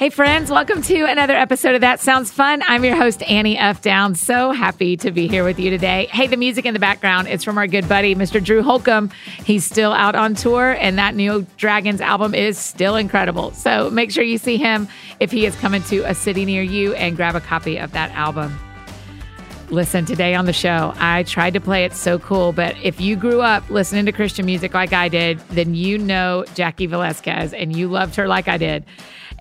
Hey, friends, welcome to another episode of That Sounds Fun. I'm your host, Annie F. Downs. So happy to be here with you today. Hey, the music in the background is from our good buddy, Mr. Drew Holcomb. He's still out on tour, and that new Dragons album is still incredible. So make sure you see him if he is coming to a city near you and grab a copy of that album. Listen, today on the show, I tried to play it so cool, but if you grew up listening to Christian music like I did, then you know Jaci Velasquez and you loved her like I did.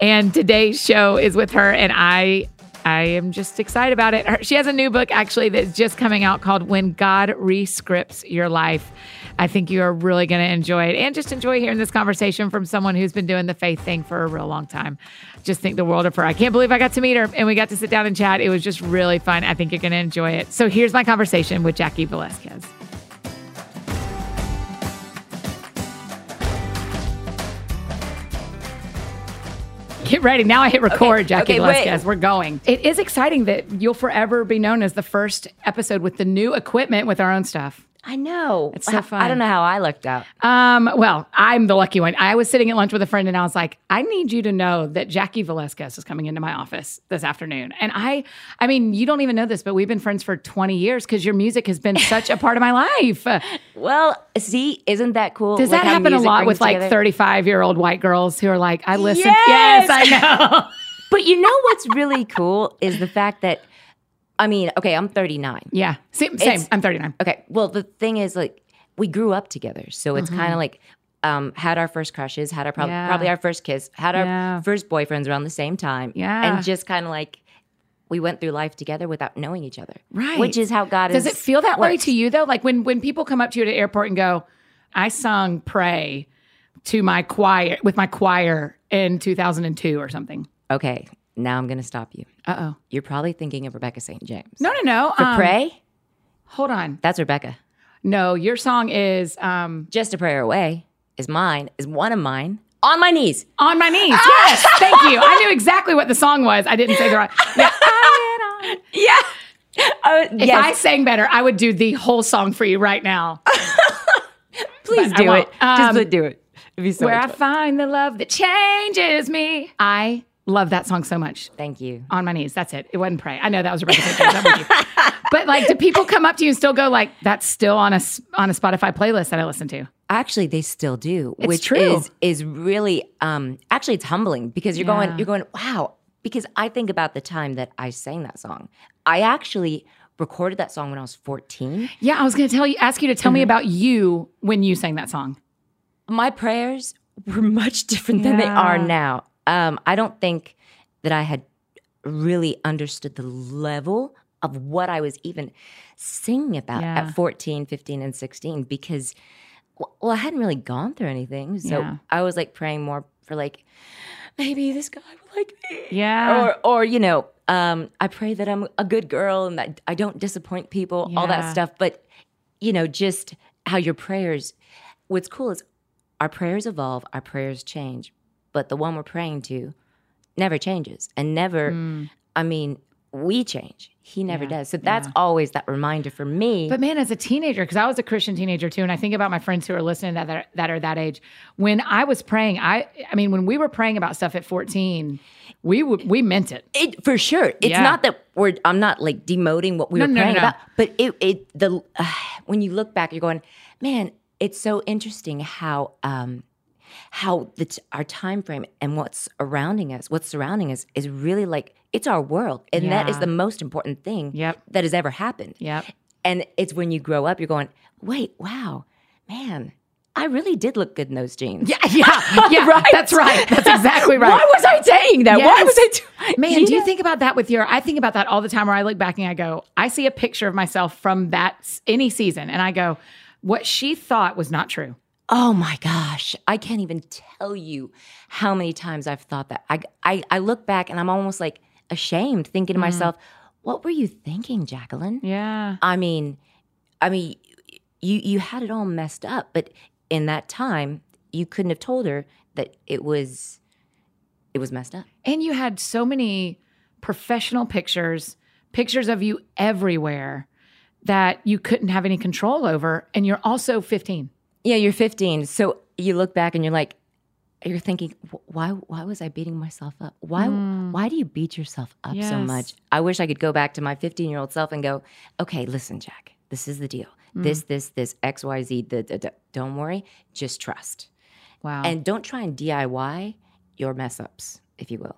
And today's show is with her, and I I am just excited about it. She has a new book actually that's just coming out called When God Rescripts Your Life. I think you are really going to enjoy it and just enjoy hearing this conversation from someone who's been doing the faith thing for a real long time. Just think the world of her. I can't believe I got to meet her and we got to sit down and chat. It was just really fun. I think you're going to enjoy it. So here's my conversation with Jaci Velasquez. Get ready. Now I hit record, Okay, Jaci okay, wait. Velasquez. We're going. It is exciting that you'll forever be known as the first episode with the new equipment with our own stuff. I know. It's so fun. I don't know how I looked out. Um, well, I'm the lucky one. I was sitting at lunch with a friend and I was like, I need you to know that Jaci Velasquez is coming into my office this afternoon. And I I mean, you don't even know this, but we've been friends for 20 years because your music has been such a part of my life. Well, see, isn't that cool? Does Like that happen a lot with like 35 year old white girls who are like, I listen. Yes! yes I know. But you know what's really cool is the fact that, I mean, okay, I'm 39. yeah. Same, same. It's- I'm 39. Okay, well, the thing is, like, we grew up together, so it's kind of like. Um, had our first crushes, had our prob- Mm-hmm. Yeah. probably our first kiss, had our Yeah. first boyfriends around the same time, Yeah. and just kind of like we went through life together without knowing each other, Right. Which is how God Does is. it feel that way to you though? Like when when people come up to you at an airport and go, "I sung Pray to my choir with my choir in 2002 or something." Okay, now I'm gonna stop you. Uh oh. You're probably thinking of Rebecca St. James. No, no, no. For um, pray, Hold on. that's Rebecca. No, your song is um, Just a prayer away is mine. Is one of mine on my knees. on my knees. Yes, thank you. I knew exactly what the song was. I didn't say the right. Yeah, I get on. Yeah. Uh, If yes. I sang better, I would do the whole song for you right now. please but I do it. Um, Just do it. It'd be so Where I find the love that changes me. I love that song so much. Thank you. on my knees. That's it. It wasn't pray. I know that was Rebecca St. James. I'm with you. But like, do people come up to you and still go like, "That's still on a on a Spotify playlist that I listen to"? Actually, they still do, It's which true. is is really um actually it's humbling because you're Yeah. going you're going wow because I think about the time that I sang that song. I actually recorded that song when I was 14. Yeah, I was going to tell you, ask you to tell me about you when you sang that song. my prayers were much different than they are now. Um, I don't think that I had really understood the level of what I was even singing about Yeah. at 14, 15, and 16 because, well, I hadn't really gone through anything. So Yeah. I was like praying more for like, maybe this guy will like me. Yeah. Or, or you know, um, I pray that I'm a good girl and that I don't disappoint people, all that stuff. But, you know, just how your prayers, what's cool is our prayers evolve, our prayers change, but the one we're praying to never changes and never, I mean, we change. He never. Yeah, does. So that's yeah. always that reminder for me. But man, as a teenager, because I was a Christian teenager too, and I think about my friends who are listening that, that that are that age. When I was praying, I I mean, when we were praying about stuff at fourteen, we w- we meant it. it, for sure. It's Yeah. not that we're. I'm not like demoting what we No, were no, praying no. about, but it. It the uh, when you look back, you're going, man. It's so interesting how um, how the t- our time frame and what's surrounding us, what's surrounding us, is really like it's our world, and that is the most important thing Yep. that has ever happened. Yep. And it's when you grow up, you're going, wait, wow, man, I really did look good in those jeans. Yeah, yeah, yeah. Right. That's right. That's exactly right. Why was I saying that? Why was I doing? Man, do you think about that with your? I think about that all the time. Where I look back and I go, I see a picture of myself from that any season, and I go, what she thought was not true. Oh my gosh, I can't even tell you how many times I've thought that. I I, I look back and I'm almost like ashamed, thinking to mm-hmm. myself, "What were you thinking, Jacqueline?" Yeah, I mean, I mean, you you had it all messed up, but in that time, you couldn't have told her that it was it was messed up. and you had so many professional pictures, pictures of you everywhere that you couldn't have any control over, and you're also 15. Yeah, you're 15, so you look back and you're like, you're thinking, why why was I beating myself up? Why why do you beat yourself up so much? I wish I could go back to my 15 year old self and go, okay, listen, Jack, this is the deal. This, this, this, X, Y, Z. The, the, the. Don't worry, just trust, Wow. and don't try and DIY your mess ups, if you will.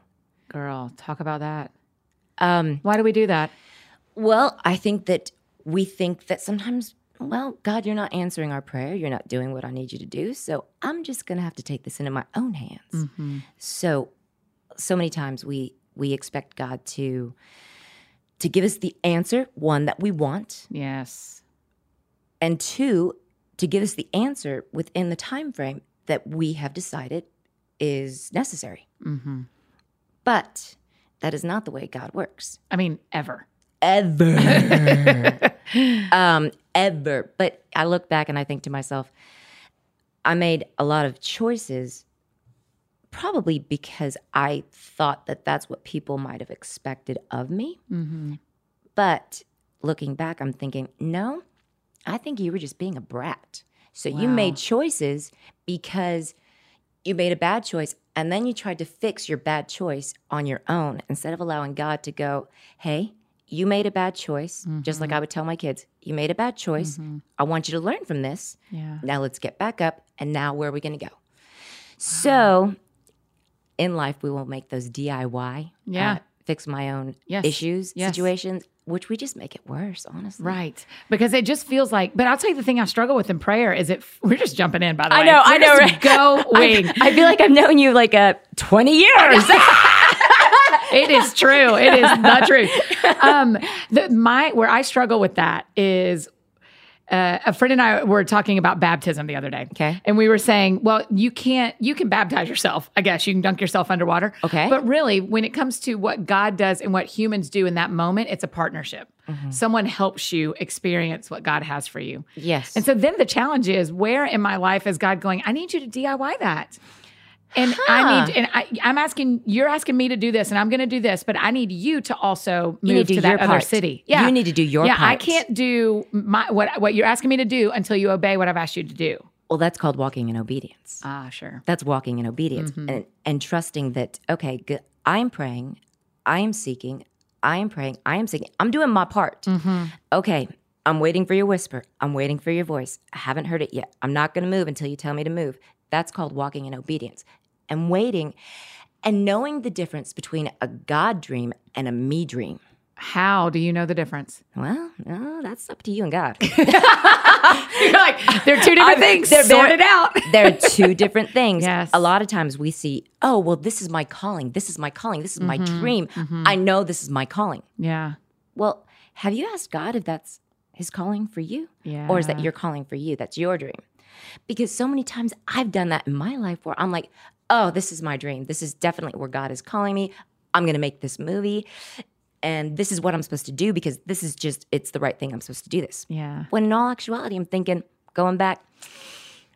Girl, talk about that. Um, Why do we do that? Well, I think that we think that sometimes, well, God, you're not answering our prayer. You're not doing what I need you to do. So I'm just going to have to take this into my own hands. So, so many times we we expect God to to give us the answer, one that we want, Yes. and two, to give us the answer within the time frame that we have decided is necessary. Mm-hmm. But that is not the way God works. I mean, ever. Ever. um, ever. But I look back and I think to myself, I made a lot of choices probably because I thought that that's what people might have expected of me. Mm-hmm. But looking back, I'm thinking, no, I think you were just being a brat. So you made choices because you made a bad choice and then you tried to fix your bad choice on your own instead of allowing God to go, hey, you made a bad choice. Just like I would tell my kids, you made a bad choice. I want you to learn from this. Yeah. Now let's get back up. And now where are we going to go? So in life, we will make those DIY, Yeah. uh, fix my own Yes. issues, Yes. situations, which we just make it worse, honestly. Right. Because it just feels like, but I'll tell you the thing I struggle with in prayer is it, we're just jumping in, by the I way. I know, I know, right? Going. I feel like I've known you like uh, 20 years. it is true. It is the truth. Um, the, my where I struggle with that is uh, a friend and I were talking about baptism the other day. Okay. and we were saying, well, you can't, you can baptize yourself. I guess you can dunk yourself underwater. Okay. but really, when it comes to what God does and what humans do in that moment, it's a partnership. Someone helps you experience what God has for you. yes. And so then the challenge is where in my life is God going, I need you to DIY that. And I need, and I, I'm asking, you're asking me to do this, and I'm going to do this, but I need you to also You move need to to do your that other part. city. You need to do your yeah, I can't do my what what you're asking me to do until you obey what I've asked you to do. well, that's called walking in obedience. Ah, sure. That's walking in obedience Mm-hmm. and, and trusting that, okay, I am praying, I am seeking, I am praying, I am seeking, I'm doing my part. Mm-hmm. Okay, I'm waiting for your whisper. I'm waiting for your voice. I haven't heard it yet. I'm not going to move until you tell me to move. That's called walking in obedience. And waiting and knowing the difference between a God dream and a me dream. How do you know the difference? Well, no, that's up to you and God. You're like they're two different things. they're- Sort they're- it out. They're two different things. Yes. A lot of times we see, oh, well, this is my calling. This is my calling. This is my Mm-hmm. dream. I know this is my calling. yeah. Well, have you asked God if that's his calling for you? Yeah. Or is that your calling for you? That's your dream. Because so many times I've done that in my life where I'm like, oh, this is my dream. This is definitely where God is calling me. I'm going to make this movie. And this is what I'm supposed to do because this is just, it's the right thing. I'm supposed to do this. Yeah. When in all actuality, I'm thinking, going back,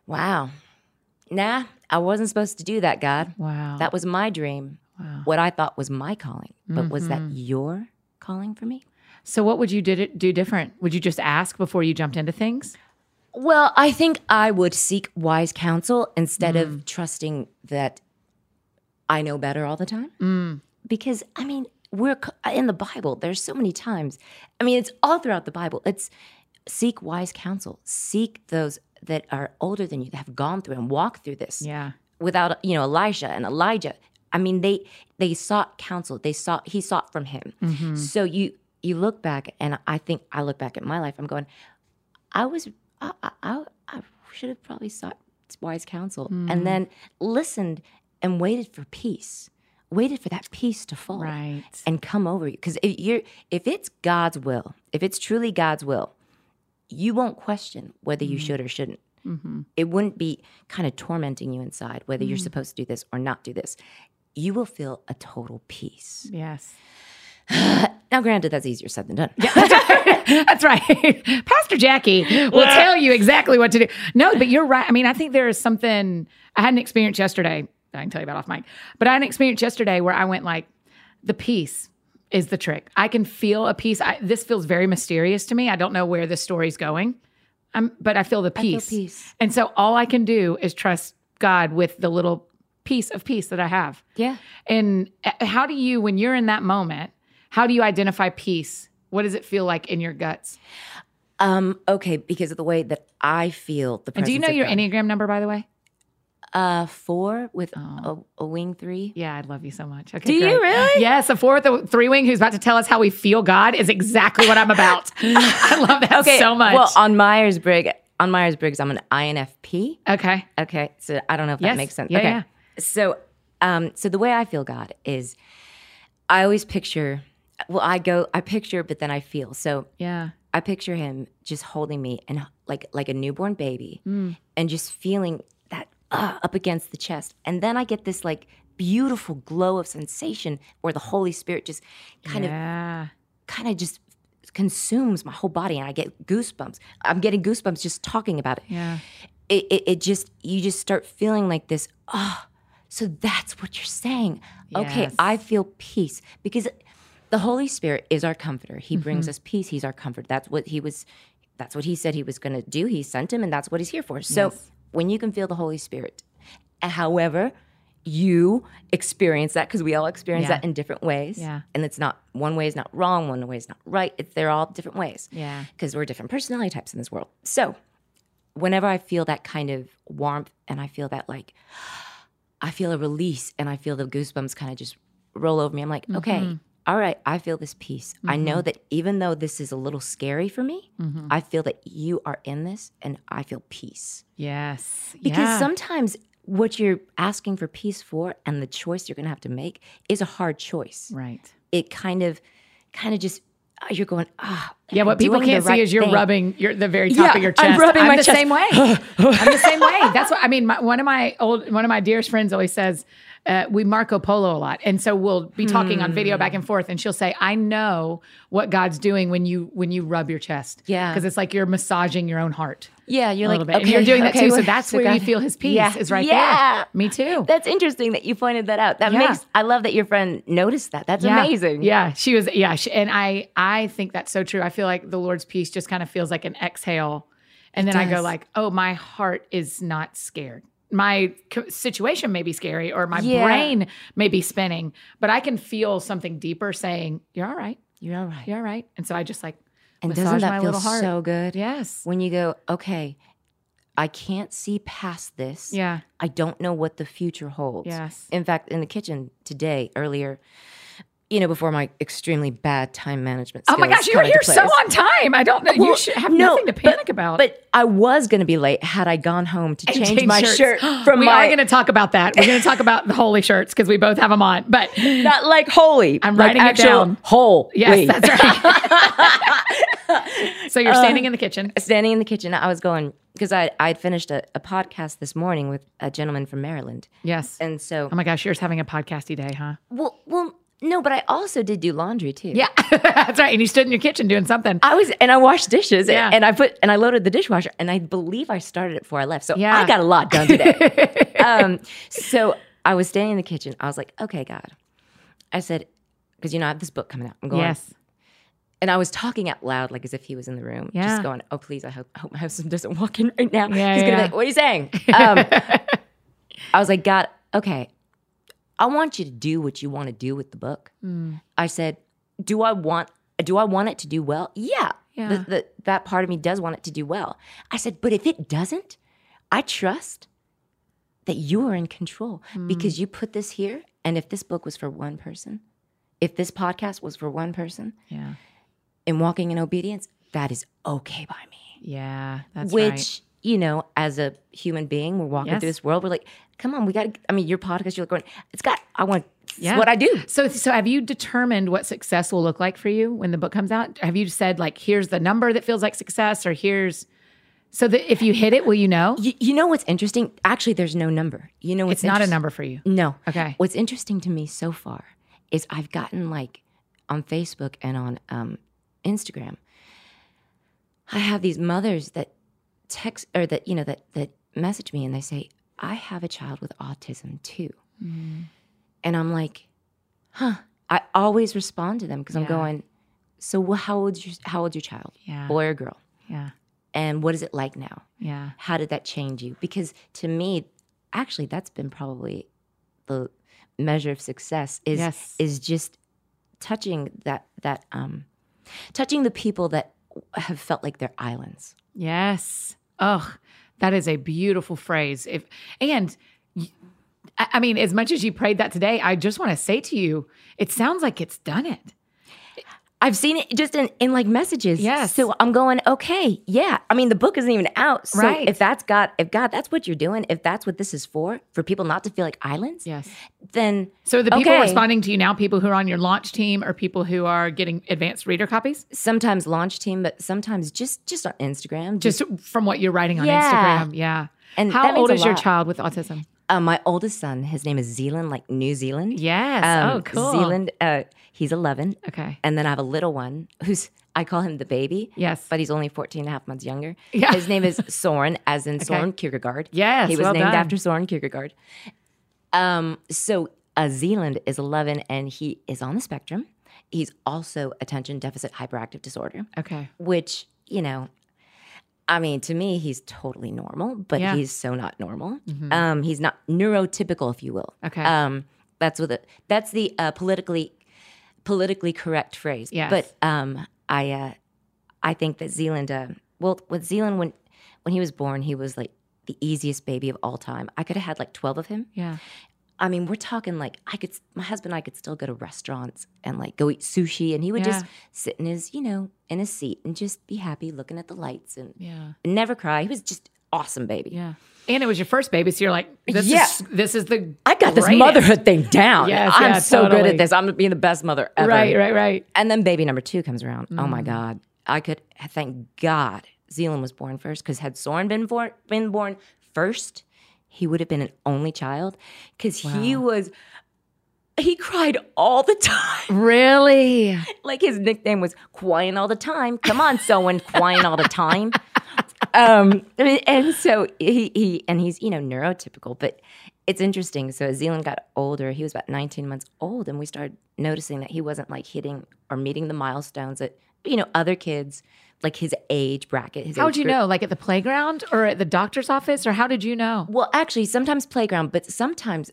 wow, nah, I wasn't supposed to do that, God. Wow. That was my dream. Wow. What I thought was my calling. But was that mm-hmm. your calling for me? so what would you did it do different? Would you just ask before you jumped into things? Well, I think I would seek wise counsel instead of mm. trusting that I know better all the time. Mm. Because, I mean, we're in the Bible, there's so many times. I mean, it's all throughout the Bible. It's seek wise counsel, seek those that are older than you, that have gone through and walked through this. Yeah. without you know Elisha and Elijah. I mean, they they sought counsel. They sought he sought from him. Mm-hmm. So you you look back, and I think I look back at my life. I'm going, I was I I, I, should have probably sought wise counsel, hmm. and then listened and waited for peace. Waited for that peace to fall Right. and come over you. Because if you're if it's God's will, if it's truly God's will, you won't question whether you hmm. should or shouldn't. Mm-hmm. It wouldn't be kind of tormenting you inside whether you're hmm. supposed to do this or not do this. You will feel a total peace. Yes. Now, granted, that's easier said than done. That's right. Pastor Jaci will tell you exactly what to do. No, but you're right. I mean, I think there is something I had an experience yesterday I can tell you about off mic, but I had an experience yesterday where I went like, the peace is the trick. I can feel a peace. I, this feels very mysterious to me. I don't know where this story's going, um, but I feel the feel peace. peace. And so all I can do is trust God with the little piece of peace that I have. Yeah. And uh, how do you, when you're in that moment, how do you identify peace? What does it feel like in your guts? Um, okay, because of the way that I feel the And do you know your God. Enneagram number, by the way? uh four with Oh. a, a wing three? Yeah, I love you so much. Okay, Do you really? Yes, a four with a three wing who's about to tell us how we feel God is exactly what I'm about. I love that okay, so much. Well, on Myers Briggs, on Myers Briggs, I'm an INFP. okay. Okay, so I don't know if Yes. that makes sense. Yeah, okay, yeah. so um, so the way I feel God is, I always picture. Well, I go, I picture, but then I feel. So Yeah. I picture him just holding me and like like a newborn baby, Mm. and just feeling that uh, up against the chest, and then I get this like beautiful glow of sensation where the Holy Spirit just kind of kind of just consumes my whole body and I get goosebumps. I'm getting goosebumps just talking about it. Yeah. It, it, it just, you just start feeling like this, oh, so that's what you're saying. Okay, I feel peace because the Holy Spirit is our comforter. He Mm-hmm. brings us peace. He's our comfort. That's what he was, that's what he said he was going to do. He sent him and that's what he's here for. So Yes. when you can feel the Holy Spirit, however, you experience that because we all experience Yeah. that in different ways. Yeah. And it's not one way is not wrong, one way is not right. It's they're all different ways. Yeah. Because we're different personality types in this world. So whenever I feel that kind of warmth and I feel that like I feel a release and I feel the goosebumps kind of just roll over me. I'm like, okay, all right, I feel this peace. I know that even though this is a little scary for me, I feel that you are in this and I feel peace. Yes. Because yeah. sometimes what you're asking for peace for and the choice you're going to have to make is a hard choice. Right. It kind of, kind of just, uh, you're going, ah. Yeah, am what people can't see right is you're thing?" rubbing your the very top Yeah, of your chest I'm rubbing my the chest. same way. I'm the same way. That's what I mean. My, one of my old, one of my dearest friends always says, uh, we Marco Polo a lot, and so we'll be talking on video back and Hmm. forth, and she'll say, "I know what God's doing when you when you rub your chest, Yeah. because it's like you're massaging your own heart Yeah, you're a like, bit, okay, you're doing that okay, too. So that's where you feel His peace Yeah. is right yeah. there. Me too. That's interesting that you pointed that out. That Yeah. makes I love that your friend noticed that. That's Yeah. amazing. Yeah, she was. Yeah, she, and I I think that's so true. I feel like the Lord's peace just kind of feels like an exhale, and then I go like, oh, my heart is not scared. My situation may be scary, or my Yeah. brain may be spinning, but I can feel something deeper saying, "You're all right. You're all right. You're all right." And so I just like And doesn't my that feel little heart. so good? yes, When you go, okay, I can't see past this. yeah, I don't know what the future holds. yes, In fact, in the kitchen today, earlier, you know, before my extremely bad time management. Oh my gosh, you were here so on time. I don't know. you should have no, nothing to but- panic about. But I was going to be late had I gone home to And change my shirts. shirt from we my are going to talk about that. We're going to talk about the holy shirts because we both have them on. But not like holy. I'm like writing it down. Whole. yes, that's right. so you're uh, standing in the kitchen. standing in the kitchen, I was going because I I'd finished a, a podcast this morning with a gentleman from Maryland, Yes. and so Oh my gosh, yours having a podcasty day, huh? well well no, but I also did do laundry too. Yeah, that's right. And you stood in your kitchen doing something. I was and I washed dishes Yeah. and, and I put and I loaded the dishwasher and I believe I started it before I left. So Yeah. I got a lot done today. um, so I was standing in the kitchen. I was like, okay, God. I said, because you know I have this book coming out. I'm going, Yes. and I was talking out loud, like as if he was in the room, Yeah. just going, "Oh, please, I hope, I hope my husband doesn't walk in right now. Yeah, He's gonna be like, what are you saying?" Um, I was like, "God, okay, I want you to do what you want to do with the book." Hmm. I said, "Do I want? Do I want it to do well? Yeah, Yeah. The, the, that part of me does want it to do well." I said, "But if it doesn't, I trust." That you are in control Hmm. because you put this here. And if this book was for one person, if this podcast was for one person, Yeah. and walking in obedience, that is okay by me. Yeah. That's Which, right. you know, as a human being, we're walking Yes. through this world. We're like, come on, we got to, I mean, your podcast, you're going, it's got, I want, it's Yeah. what I do. So, so have you determined what success will look like for you when the book comes out? Have you said like, here's the number that feels like success, or here's so that if you hit it, will you know? You, you know what's interesting? Actually, there's no number. You know what's It's not a number for you. No. Okay. What's interesting to me so far is I've gotten like on Facebook and on um, Instagram, I have these mothers that text or that, you know, that, that message me and they say, I have a child with autism too. And I'm like, huh. I always respond to them because I'm going, so how old's your, how old's your child? Yeah. Boy or girl? Yeah. And what is it like now? Yeah. how did that change you? Because to me, actually, that's been probably the measure of success is Yes. is just touching that that um touching the people that have felt like they're islands. Yes. Oh, that is a beautiful phrase. If and I mean, as much as you prayed that today, I just want to say to you, it sounds like it's done it. I've seen it just in, in like messages. Yes. So I'm going, okay, yeah. I mean, the book isn't even out. So Right. if that's God, if God, that's what you're doing, if that's what this is for, for people not to feel like islands, Yes. then So the people Okay. responding to you now, people who are on your launch team, or people who are getting advanced reader copies, sometimes launch team, but sometimes just just on Instagram. just from what you're writing on Yeah. Instagram. Yeah. And how old is your child with autism? Uh, my oldest son, his name is Zealand, like New Zealand. Yes. Um, oh, cool. Zealand, uh, he's 11. Okay. And then I have a little one who's, I call him the baby. Yes. But he's only 14 and a half months younger. Yeah. His name is Soren, as in Soren Kierkegaard. Yes, He was well named done. after Soren Kierkegaard. Um, so uh, Zealand is 11 and he is on the spectrum. He's also attention deficit hyperactive disorder, Okay. which, you know, I mean, to me, he's totally normal, but Yeah. he's so not normal. Um, he's not neurotypical, if you will. Okay. Um, that's what the, that's the uh, politically politically correct phrase. Yes. But um, I uh, I think that Zealand. Uh, well, with Zealand, when when he was born, he was like the easiest baby of all time. I could have had like twelve of him. Yeah. I mean, we're talking like I could, my husband and I could still go to restaurants and like go eat sushi, and he would just sit in his, you know, in his seat and just be happy looking at the lights and Yeah. never cry. He was just awesome baby. Yeah. And it was your first baby, so you're like, this Yeah. is this is the I got this motherhood thing down. Yes, I'm yeah, so good at this. I'm being the best mother ever. Right, right, right. And then baby number two comes around. Oh Mm. my God. I could thank God Zealand was born first because had Soren been born, been born first, he would have been an only child because he was, he cried all the time. Really? like his nickname was Quine all the time. Come on, Soren, Quine all the time. Um, and so he, he, and he's, you know, neurotypical, but it's interesting. So as Zealand got older, he was about 19 months old, and we started noticing that he wasn't like hitting or meeting the milestones that, you know, other kids like his age bracket. His How would you group- know? Like at the playground or at the doctor's office, or how did you know? Well, actually, sometimes playground, but sometimes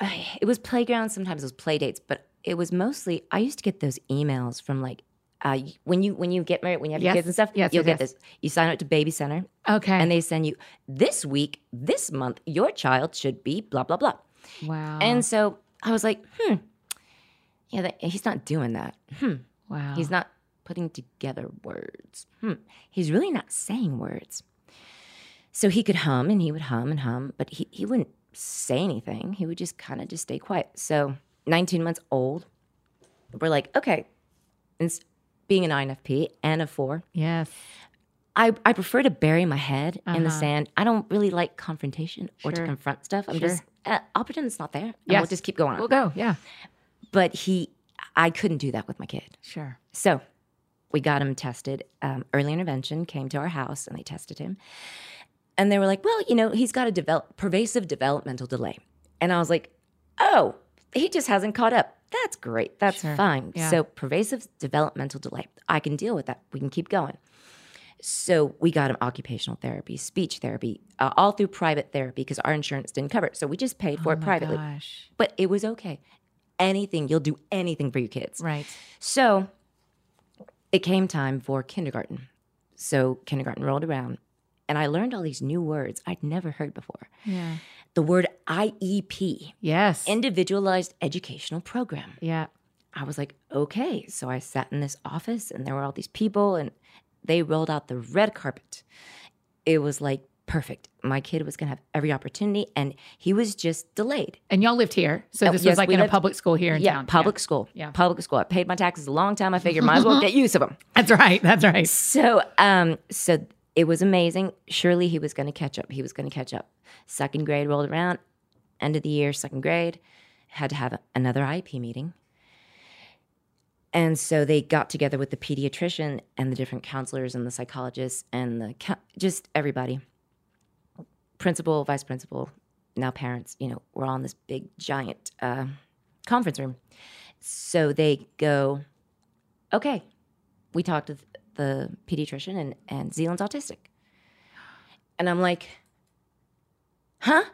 uh, it was playground. Sometimes it was play dates, but it was mostly. I used to get those emails from like uh, when you when you get married, when you have your Yes. kids and stuff. Yes, you'll yes, get this. You sign up to Baby Center, Okay. and they send you this week, this month, your child should be blah blah blah. wow. And so I was like, hmm, yeah, that, he's not doing that. Hmm, wow. he's not putting together words. Hmm, he's really not saying words. So he could hum and he would hum and hum, but he, he wouldn't say anything. He would just kind of just stay quiet. So 19 months old, we're like, okay, being an INFP and a four, yes. I, I prefer to bury my head in the Uh-huh. sand. I don't really like confrontation or to confront stuff. I'm Sure. just, uh, I'll pretend it's not there. And we'll just keep going on. We'll go. Yeah. but he, I couldn't do that with my kid. Sure. So we got him tested. Um, early intervention came to our house and they tested him. And they were like, well, you know, he's got a develop, pervasive developmental delay. And I was like, oh, he just hasn't caught up. That's great. That's Sure. fine. Yeah. So, pervasive developmental delay. I can deal with that. We can keep going. So, we got him occupational therapy, speech therapy, uh, all through private therapy because our insurance didn't cover it. So, we just paid for it Oh my privately. Gosh. But it was okay. Anything, you'll do anything for your kids. Right. So it came time for kindergarten. So kindergarten rolled around, and I learned all these new words I'd never heard before. Yeah. The word IEP, Yes. Individualized Educational Program. yeah. I was like, okay. So I sat in this office, and there were all these people, and they rolled out the red carpet. It was like perfect. My kid was going to have every opportunity, and he was just delayed. And y'all lived here, so Oh, this yes, was like in a public school here in yeah, town. public school. Yeah. Public school. I paid my taxes a long time. I figured might as well get use of them. That's right. That's right. So, um, so it was amazing. Surely he was going to catch up. He was going to catch up. Second grade rolled around, end of the year, second grade, had to have another IEP meeting. And so they got together with the pediatrician and the different counselors and the psychologists and the just everybody, principal, vice principal, now parents. You know, we're all in this big giant uh, conference room. So they go, okay, we talked to the pediatrician and, and Zealand's autistic. And I'm like, huh?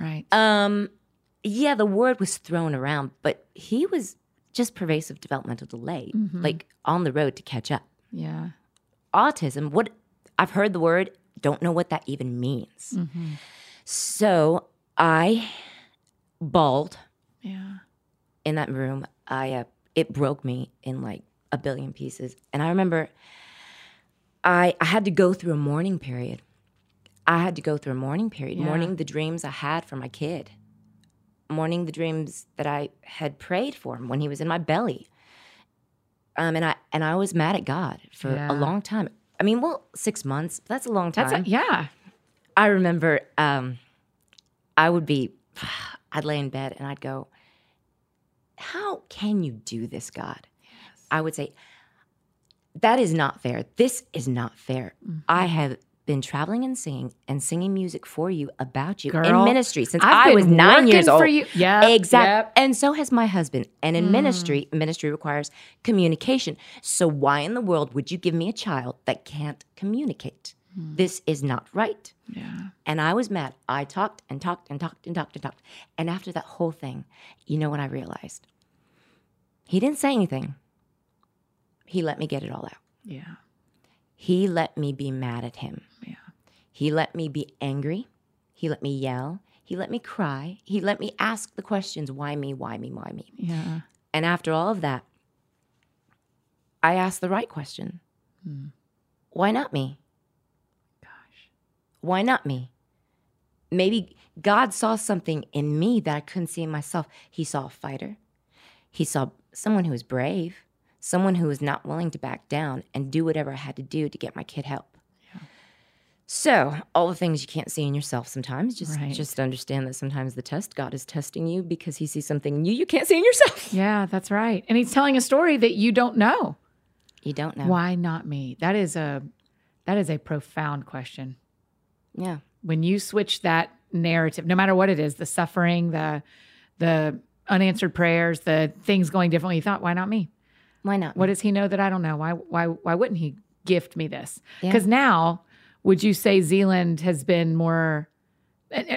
Right. Um, yeah, the word was thrown around, but he was just pervasive developmental delay, like on the road to catch up. Yeah. Autism, what I've heard the word, don't know what that even means. So I bawled Yeah. in that room. I uh, it broke me in like a billion pieces, and I remember I I had to go through a mourning period. I had to go through a mourning period, Yeah. mourning the dreams I had for my kid, mourning the dreams that I had prayed for him when he was in my belly. Um, and I and I was mad at God for Yeah. a long time. I mean, well, six months. That's a long time. That's a, yeah. I remember um, I would be, I'd lay in bed and I'd go, How can you do this, God? I would say, That is not fair. This is not fair. Mm-hmm. I have been traveling and singing and singing music for you about you in ministry since I've I was nine years old. for you. Yep, exactly. yep. And so has my husband. And in Mm. ministry, ministry requires communication. So why in the world would you give me a child that can't communicate? Mm. This is not right. Yeah. And I was mad. I talked and talked and talked and talked and talked. And after that whole thing, you know what I realized? He didn't say anything. He let me get it all out. Yeah. He let me be mad at him. Yeah. He let me be angry. He let me yell. He let me cry. He let me ask the questions why me, why me, why me? Yeah. And after all of that, I asked the right question hmm. Why not me? Gosh. Why not me? Maybe God saw something in me that I couldn't see in myself. He saw a fighter. He saw someone who was brave, someone who was not willing to back down and do whatever I had to do to get my kid help. So, all the things you can't see in yourself sometimes, just Right. just understand that sometimes the test God is testing you because he sees something new you can't see in yourself. Yeah, that's right. And he's telling a story that you don't know. You don't know. Why not me? That is a that is a profound question. Yeah. When you switch that narrative, no matter what it is, the suffering, the the unanswered prayers, the things going differently, you thought, why not me? Why not? What does he know that I don't know? Why why why wouldn't he gift me this? Yeah. Because now, would you say Zealand has been more?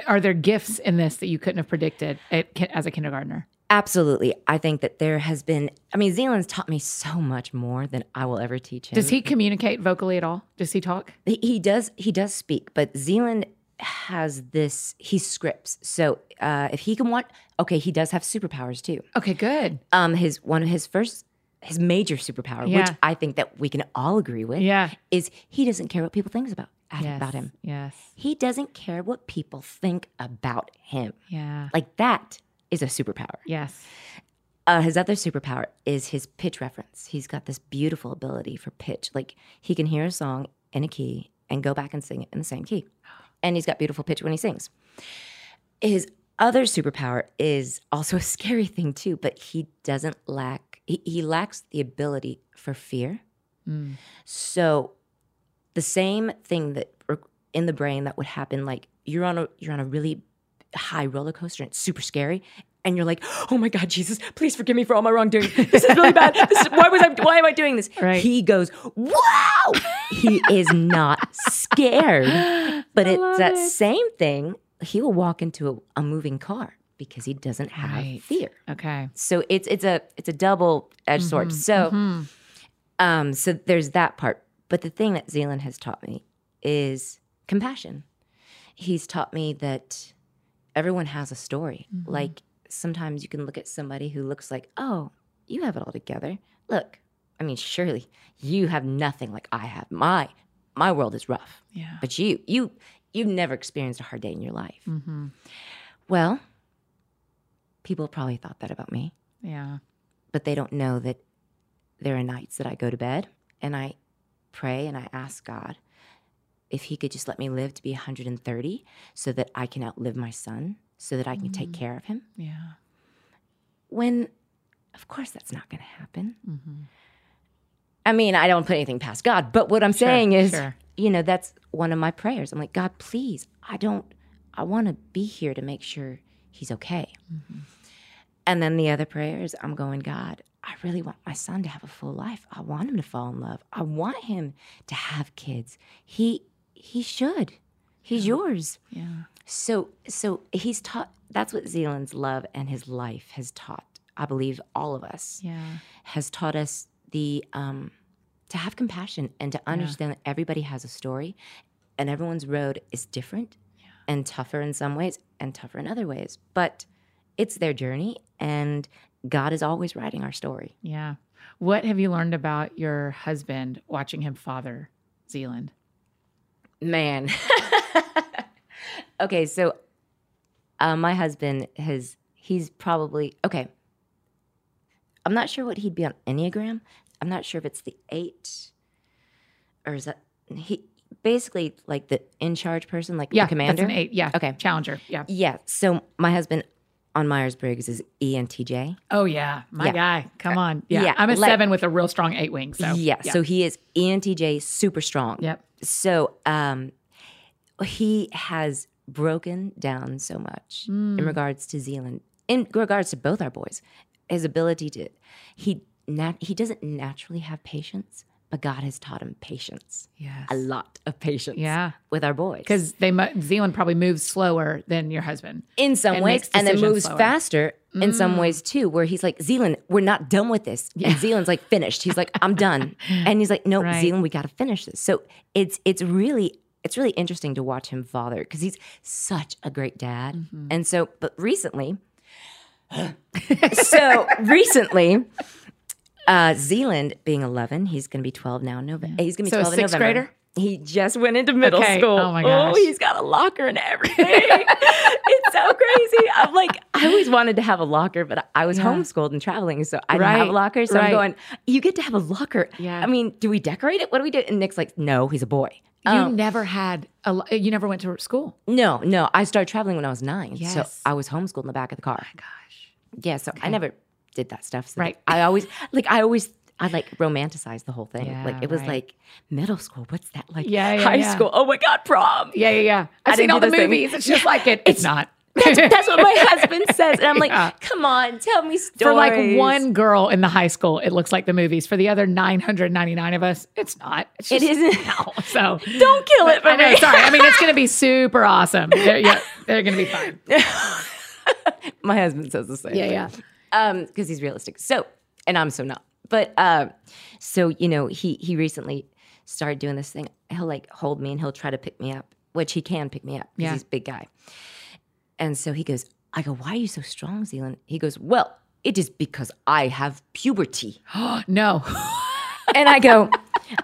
Are there gifts in this that you couldn't have predicted as a kindergartner? Absolutely. I think that there has been, I mean, Zealand's taught me so much more than I will ever teach him. Does he communicate vocally at all? Does he talk? He, he does. He does speak, but Zealand has this. He scripts. So uh, if he can want, okay, he does have superpowers too. Okay, good. Um, his one of his first, his major superpower, which I think that we can all agree with, Yeah. is he doesn't care what people think about Yes. about him. Yes. He doesn't care what people think about him. Yeah. Like that is a superpower. Yes. Uh, his other superpower is his pitch reference. He's got this beautiful ability for pitch. Like he can hear a song in a key and go back and sing it in the same key. And he's got beautiful pitch when he sings. His other superpower is also a scary thing too, but he doesn't lack he, he lacks the ability for fear. Mm. So the same thing that in the brain that would happen like you're on a you're on a really high roller coaster and it's super scary and you're like oh my god jesus please forgive me for all my wrongdoing this is really bad this is, why was i why am i doing this Right. he goes wow he is not scared but it's that it. same thing he will walk into a, a moving car because he doesn't have Right. fear Okay. so it's it's a it's a double edged sword. So Mhm. um so there's that part. But the thing that Zealand has taught me is compassion. He's taught me that everyone has a story. Like sometimes you can look at somebody who looks like, "Oh, you have it all together." Look, I mean, surely you have nothing like I have. My my world is rough. Yeah. But you you you've never experienced a hard day in your life. hmm Well, people probably thought that about me Yeah. but they don't know that there are nights that I go to bed and I pray and I ask God if He could just let me live to be 130 so that I can outlive my son, so that I can take care of him. Yeah. When, of course, that's not going to happen. hmm I mean, I don't put anything past God, but what I'm Sure, saying is, sure. you know, that's one of my prayers. I'm like, God, please, I don't, I want to be here to make sure he's okay. Mm-hmm. And then the other prayer is, I'm going, God, I really want my son to have a full life. I want him to fall in love. I want him to have kids. He, he should. He's yours. Yeah. So, so he's taught. That's what Zealand's love and his life has taught. I believe all of us Yeah. has taught us the um, to have compassion and to understand that everybody has a story, and everyone's road is different and tougher in some ways and tougher in other ways. But it's their journey, and God is always writing our story. Yeah. What have you learned about your husband watching him father Zealand? Man. okay, so uh, my husband has he's probably okay. I'm not sure what he'd be on Enneagram. I'm not sure if it's the eight or is that he basically like the in charge person, like Yeah. the commander. That's an eight. Yeah. Okay. Challenger. Yeah. Yeah. So my husband on Myers Briggs is ENTJ. Oh yeah. My Yeah. guy. Come on. Yeah. yeah, I'm a like- seven with a real strong eight wing. So yeah, So he is ENTJ, super strong. Yep. So um, he has broken down so much Hmm. in regards to Zealand, in regards to both our boys. His ability to he nat- he doesn't naturally have patience, but God has taught him patience, Yes. a lot of patience. Yeah. with our boys Because they Zealand probably moves slower than your husband. in some and ways, and then moves slower. Mm. faster in some ways too. Where he's like, Zealand, we're not done with this. And Zealand's like, finished. He's like, I'm done. And he's like, No, Right. Zealand, we got to finish this. So it's it's really it's really interesting to watch him father because he's such a great dad. Mm-hmm. And so, but recently, so recently. Uh, Zealand being 11, he's going to be 12 now in November. He's going to be So a 12 in sixth November. grader? He just went into middle Okay. school. Oh my gosh. Oh, he's got a locker and everything. it's so crazy. I'm like, I always wanted to have a locker, but I was Yeah. homeschooled and traveling, so I didn't have a locker. So right. I'm going, you get to have a locker. Yeah. I mean, do we decorate it? What do we do? And Nick's like, no, he's a boy. You Um, never had a. lo- You never went to school. no, no. I started traveling when I was nine, yes. so I was homeschooled in the back of the car. Oh my gosh. Yeah, so I never did that stuff. So Right. I always like I always I like romanticized the whole thing. Yeah, like it was right. like middle school. What's that like? Yeah, yeah, high yeah. school. Oh my god, prom. Yeah, yeah, yeah. I've I seen all the this thing. movies. It's just like it. It's, not. That's, that's what my husband says, and I'm like, come on, tell me stories. For like one girl in the high school, it looks like the movies. For the other 999 of us, it's not. It's It just, isn't. No. So Don't kill it for I know. Sorry. I mean, it's going to be super awesome. They're, yeah, they're going to be fine. my husband says the same. Yeah, thing. yeah. Um because he's realistic. So and i'm so not. But uh so you know he he recently started doing this thing. He'll like hold me and he'll try to pick me up which he can pick me up because Yeah. he's a big guy. And so he goes i go why are you so strong zealand? He goes well it is because i have puberty. No. and i go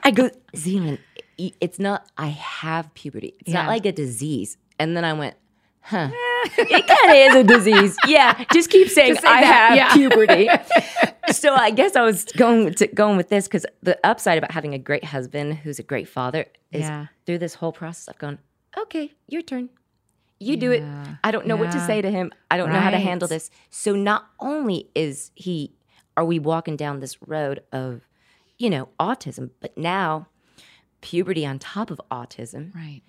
i go zealand it's not i have puberty. It's Yeah. not like a disease. And then i went huh it kind of is a disease yeah just keep saying Just say i that, have yeah. puberty so I guess I was going to going with this because the upside about having a great husband who's a great father is Yeah. through this whole process I've gone, okay, your turn. You do it. I don't know what to say to him. I don't know how to handle this. So not only is he are we walking down this road of, you know, autism, but now puberty on top of autism. Right.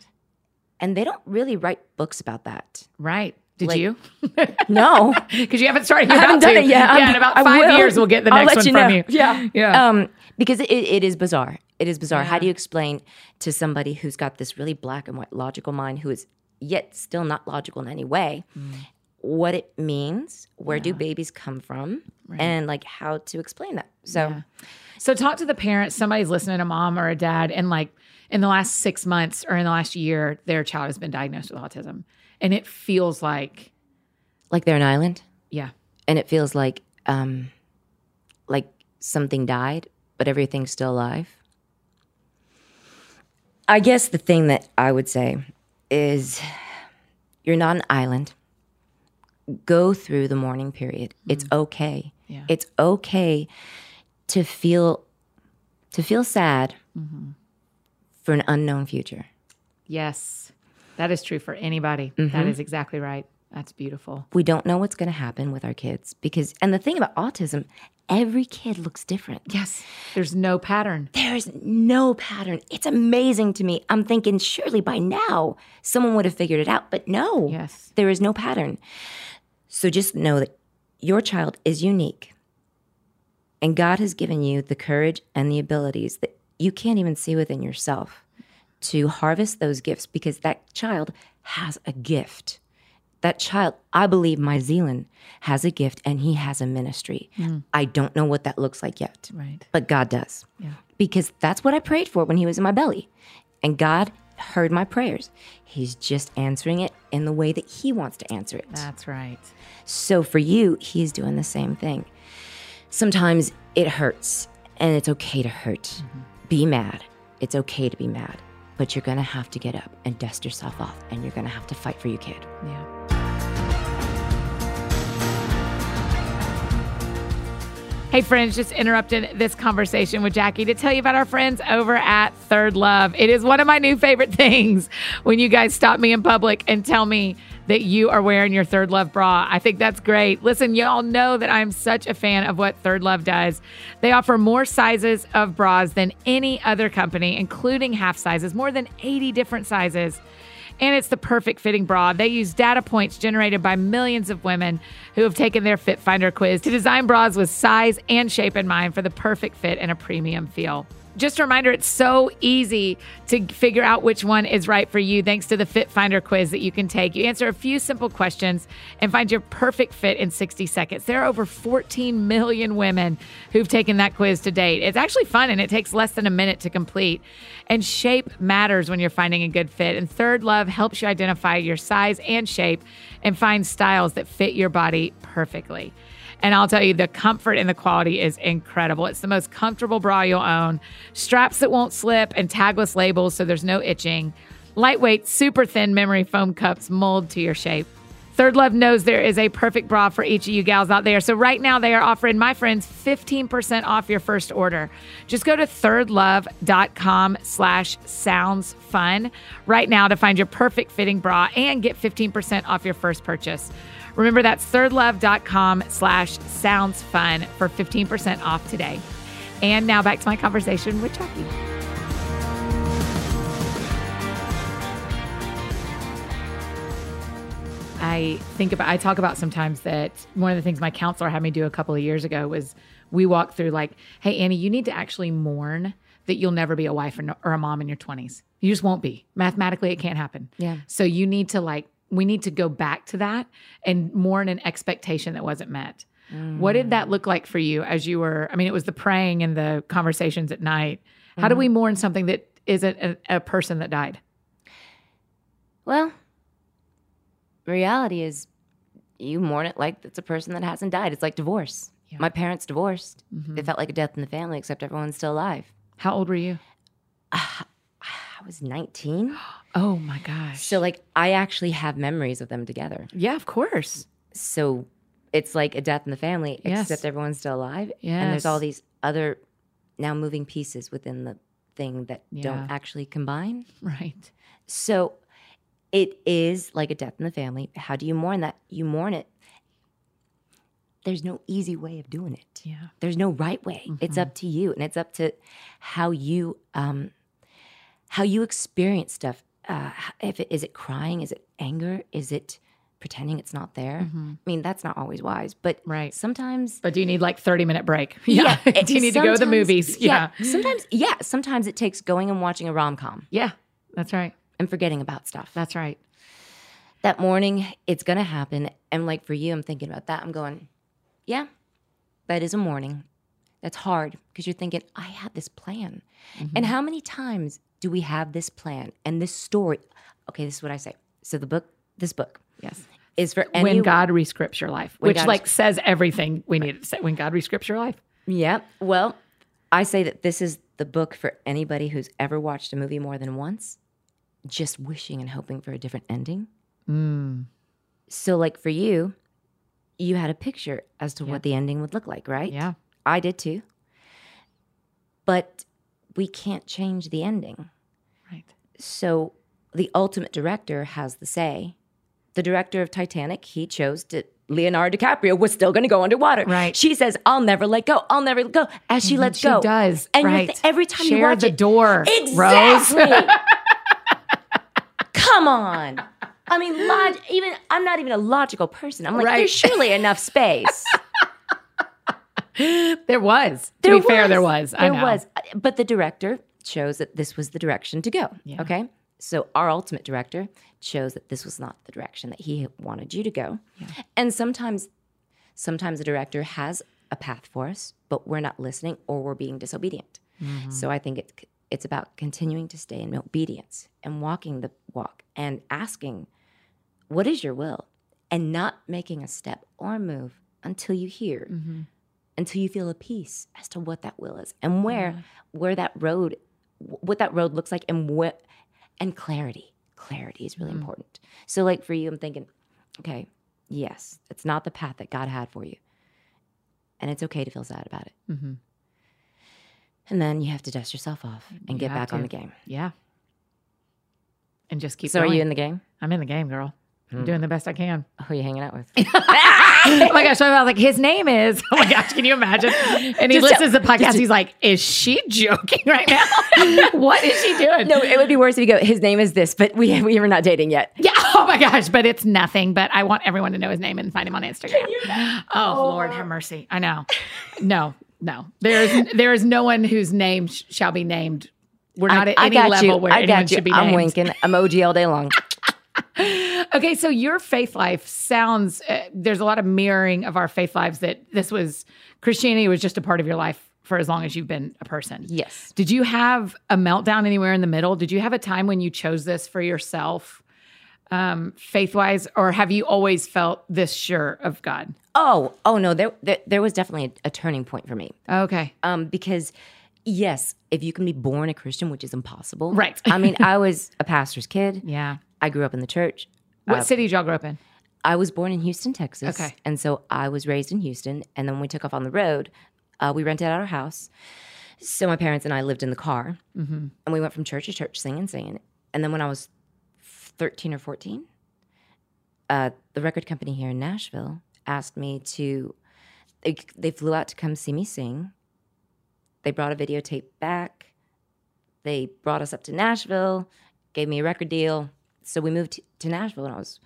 And they don't really write books about that. Right. Did Like- you? No. Because you haven't started. You're haven't done to. it yet. Yeah, I'm- in about five years, we'll get the next one you from know. you. Yeah. Yeah. Um, because it, it is bizarre. It is bizarre. How do you explain to somebody who's got this really black and white logical mind who is yet still not logical in any way Mm. what it means, where do babies come from, and like how to explain that. So Yeah. So talk to the parents. Somebody's listening, a mom or a dad, and like in the last six months or in the last year, their child has been diagnosed with autism, and it feels like, like they're an island yeah, and it feels like um like something died, but everything's still alive. I guess the thing that I would say is you're not an island. Go through the mourning period. It's okay. Yeah. It's okay to feel to feel sad for an unknown future. yes, that is true for anybody. That mm-hmm. is exactly right. That's beautiful. We don't know what's going to happen with our kids because and the thing about autism, every kid looks different. Yes, there's no pattern. There's no pattern. It's amazing to me. I'm thinking surely by now someone would have figured it out, but no. Yes. There is no pattern. So just know that your child is unique. And God has given you the courage and the abilities that you can't even see within yourself to harvest those gifts because that child has a gift. That child, I believe my Zealand has a gift and he has a ministry. Hmm. I don't know what that looks like yet, Right. but God does. Yeah. Because that's what I prayed for when he was in my belly. And God heard my prayers. He's just answering it in the way that he wants to answer it. That's right. So for you, he's doing the same thing. Sometimes it hurts, and it's okay to hurt. Mm-hmm. Be mad. It's okay to be mad. But you're gonna have to get up and dust yourself off, and you're gonna have to fight for your kid. Yeah. Hey, friends, just interrupted this conversation with Jaci to tell you about our friends over at Third Love. It is one of my new favorite things when you guys stop me in public and tell me that you are wearing your Third Love bra. I think that's great. Listen, y'all know that I'm such a fan of what Third Love does. They offer more sizes of bras than any other company, including half sizes, more than 80 different sizes and it's the perfect fitting bra. They use data points generated by millions of women who have taken their Fit Finder quiz to design bras with size and shape in mind for the perfect fit and a premium feel. Just a reminder, it's so easy to figure out which one is right for you thanks to the Fit Finder quiz that you can take. You answer a few simple questions and find your perfect fit in 60 seconds. There are over 14 million women who've taken that quiz to date. It's actually fun and it takes less than a minute to complete. And shape matters when you're finding a good fit. And Third Love helps you identify your size and shape and find styles that fit your body perfectly. And I'll tell you, the comfort and the quality is incredible. It's the most comfortable bra you'll own. Straps that won't slip and tagless labels so there's no itching. Lightweight, super thin memory foam cups mold to your shape. Third Love knows there is a perfect bra for each of you gals out there. So right now they are offering my friends 15% off your first order. Just go to thirdlove.com slash sounds fun right now to find your perfect fitting bra and get 15% off your first purchase. Remember that's thirdlove.com slash sounds fun for 15% off today. And now back to my conversation with Jaci. I think about I talk about sometimes that one of the things my counselor had me do a couple of years ago was we walk through like, hey Annie, you need to actually mourn that you'll never be a wife or, no- or a mom in your 20s. You just won't be. Mathematically it can't happen. Yeah. So you need to like we need to go back to that and mourn an expectation that wasn't met. What did that look like for you as you were I mean it was the praying and the conversations at night. How do we mm-hmm. mourn something that isn't a, a person that died? Well, reality is you mourn it like it's a person that hasn't died. It's like divorce. Yeah. My parents divorced. It mm-hmm. felt like a death in the family, except everyone's still alive. How old were you? Ah, I was 19. Oh my gosh. So, like, I actually have memories of them together. Yeah, of course. So, it's like a death in the family, Yes. except everyone's still alive. And there's all these other now moving pieces within the thing that Yeah. don't actually combine. Right. So, it is like a death in the family. How do you mourn that? You mourn it. There's no easy way of doing it. Yeah. There's no right way. It's up to you, and it's up to how you um, how you experience stuff. Uh, if it, is it crying? Is it anger? Is it pretending it's not there? I mean, that's not always wise, but Right. sometimes. But do you need like 30 minute break? Yeah. it- do you need to go to the movies? Yeah. Sometimes, yeah. Sometimes it takes going and watching a rom com Yeah. That's right. and forgetting about stuff. That's right. that morning it's gonna happen and like for you i'm thinking about that i'm going yeah that is a morning that's hard because you're thinking i had this plan Mm-hmm. and how many times do we have this plan and this story okay this is what i say so the book this book Yes. is for any when God rescripts your life, When which God like says everything we need to say. When God rescripts your life. yeah well i say that this is the book for anybody who's ever watched a movie more than once just wishing and hoping for a different ending Mm. so like for you you had a picture as to what the ending would look like right Yeah. I did too. But we can't change the ending. So the ultimate director has the say. The director of Titanic, he chose to Leonardo DiCaprio was still going to go underwater. Right. She says, "I'll never let go. I'll never let go." As she mm-hmm. lets she go, does. And right. th- every time you Share watch the it, door, exactly. Rose. Come on. I mean, log- even I'm not even a logical person. I'm like, Right. there's surely enough space. there was. To There be fair, there was. I There was. But the director chose that this was the direction to go. Yeah. Okay. So our ultimate director chose that this was not the direction that he wanted you to go. And sometimes sometimes the director has a path for us, but we're not listening or we're being disobedient. Mm-hmm. So I think it's it's about continuing to stay in obedience and walking the walk and asking, what is your will? And not making a step or move until you hear, mm-hmm. until you feel a peace as to what that will is and where where that road what that road looks like and what and clarity. Clarity is really important. So like for you, I'm thinking, okay, yes, it's not the path that God had for you. And it's okay to feel sad about it. Mm-hmm. And then you have to dust yourself off and You get back on the game. Yeah. And just keep So going. are you in the game? I'm in the game, girl. I'm doing the best I can. Who are you hanging out with? oh my gosh, so I was like, his name is. Oh my gosh, can you imagine? And he Just listens to the podcast. He's like, is she joking right now? what is she doing? no, it would be worse if you go, his name is this, but we we are not dating yet. Yeah. Oh my gosh, but it's nothing. But I want everyone to know his name and find him on Instagram. Oh, Lord, have mercy. I know. No, no. There is there is no one whose name sh- shall be named. We're not I, at I any level you. where I anyone should be I'm named. winking. Emoji all day long. Okay, so your faith life sounds uh, there's a lot of mirroring of our faith lives that this was Christianity was just a part of your life for as long as you've been a person. Yes. Did you have a meltdown anywhere in the middle? Did you have a time when you chose this for yourself, um, faith wise, or have you always felt this sure of God? Oh, oh no, there there, there was definitely a, a turning point for me. Okay. Um, because yes, if you can be born a Christian, which is impossible. Right. I mean, I was a pastor's kid. Yeah. I grew up in the church. What city did y'all grow up in? I was born in Houston, Texas. Okay. And so I was raised in Houston. And then when we took off on the road, uh, we rented out our house. So my parents and I lived in the car. And we went from church to church singing, singing. And then when I was 13 or 14, uh, the record company here in Nashville asked me to, they, they flew out to come see me sing. They brought a videotape back. They brought us up to Nashville, gave me a record deal. So we moved to- Nashville when I was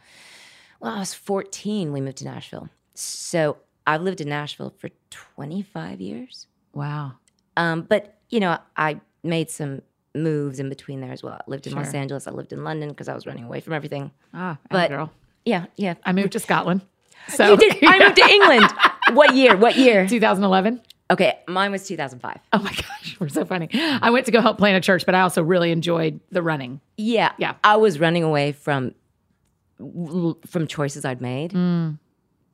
well, I was 14. We moved to Nashville. So I've lived in Nashville for 25 years. Wow. Um, but, you know, I made some moves in between there as well. I lived in Los Angeles. I lived in London because I was running away from everything. Ah, But- girl. Yeah, yeah. I moved to Scotland. So You did. I moved to England. What year? What year? 2011. Okay, mine was 2005. Oh my gosh, we're so funny. I went to go help plan a church, but I also really enjoyed the running. Yeah, Yeah. I was running away from from choices I'd made. Mm.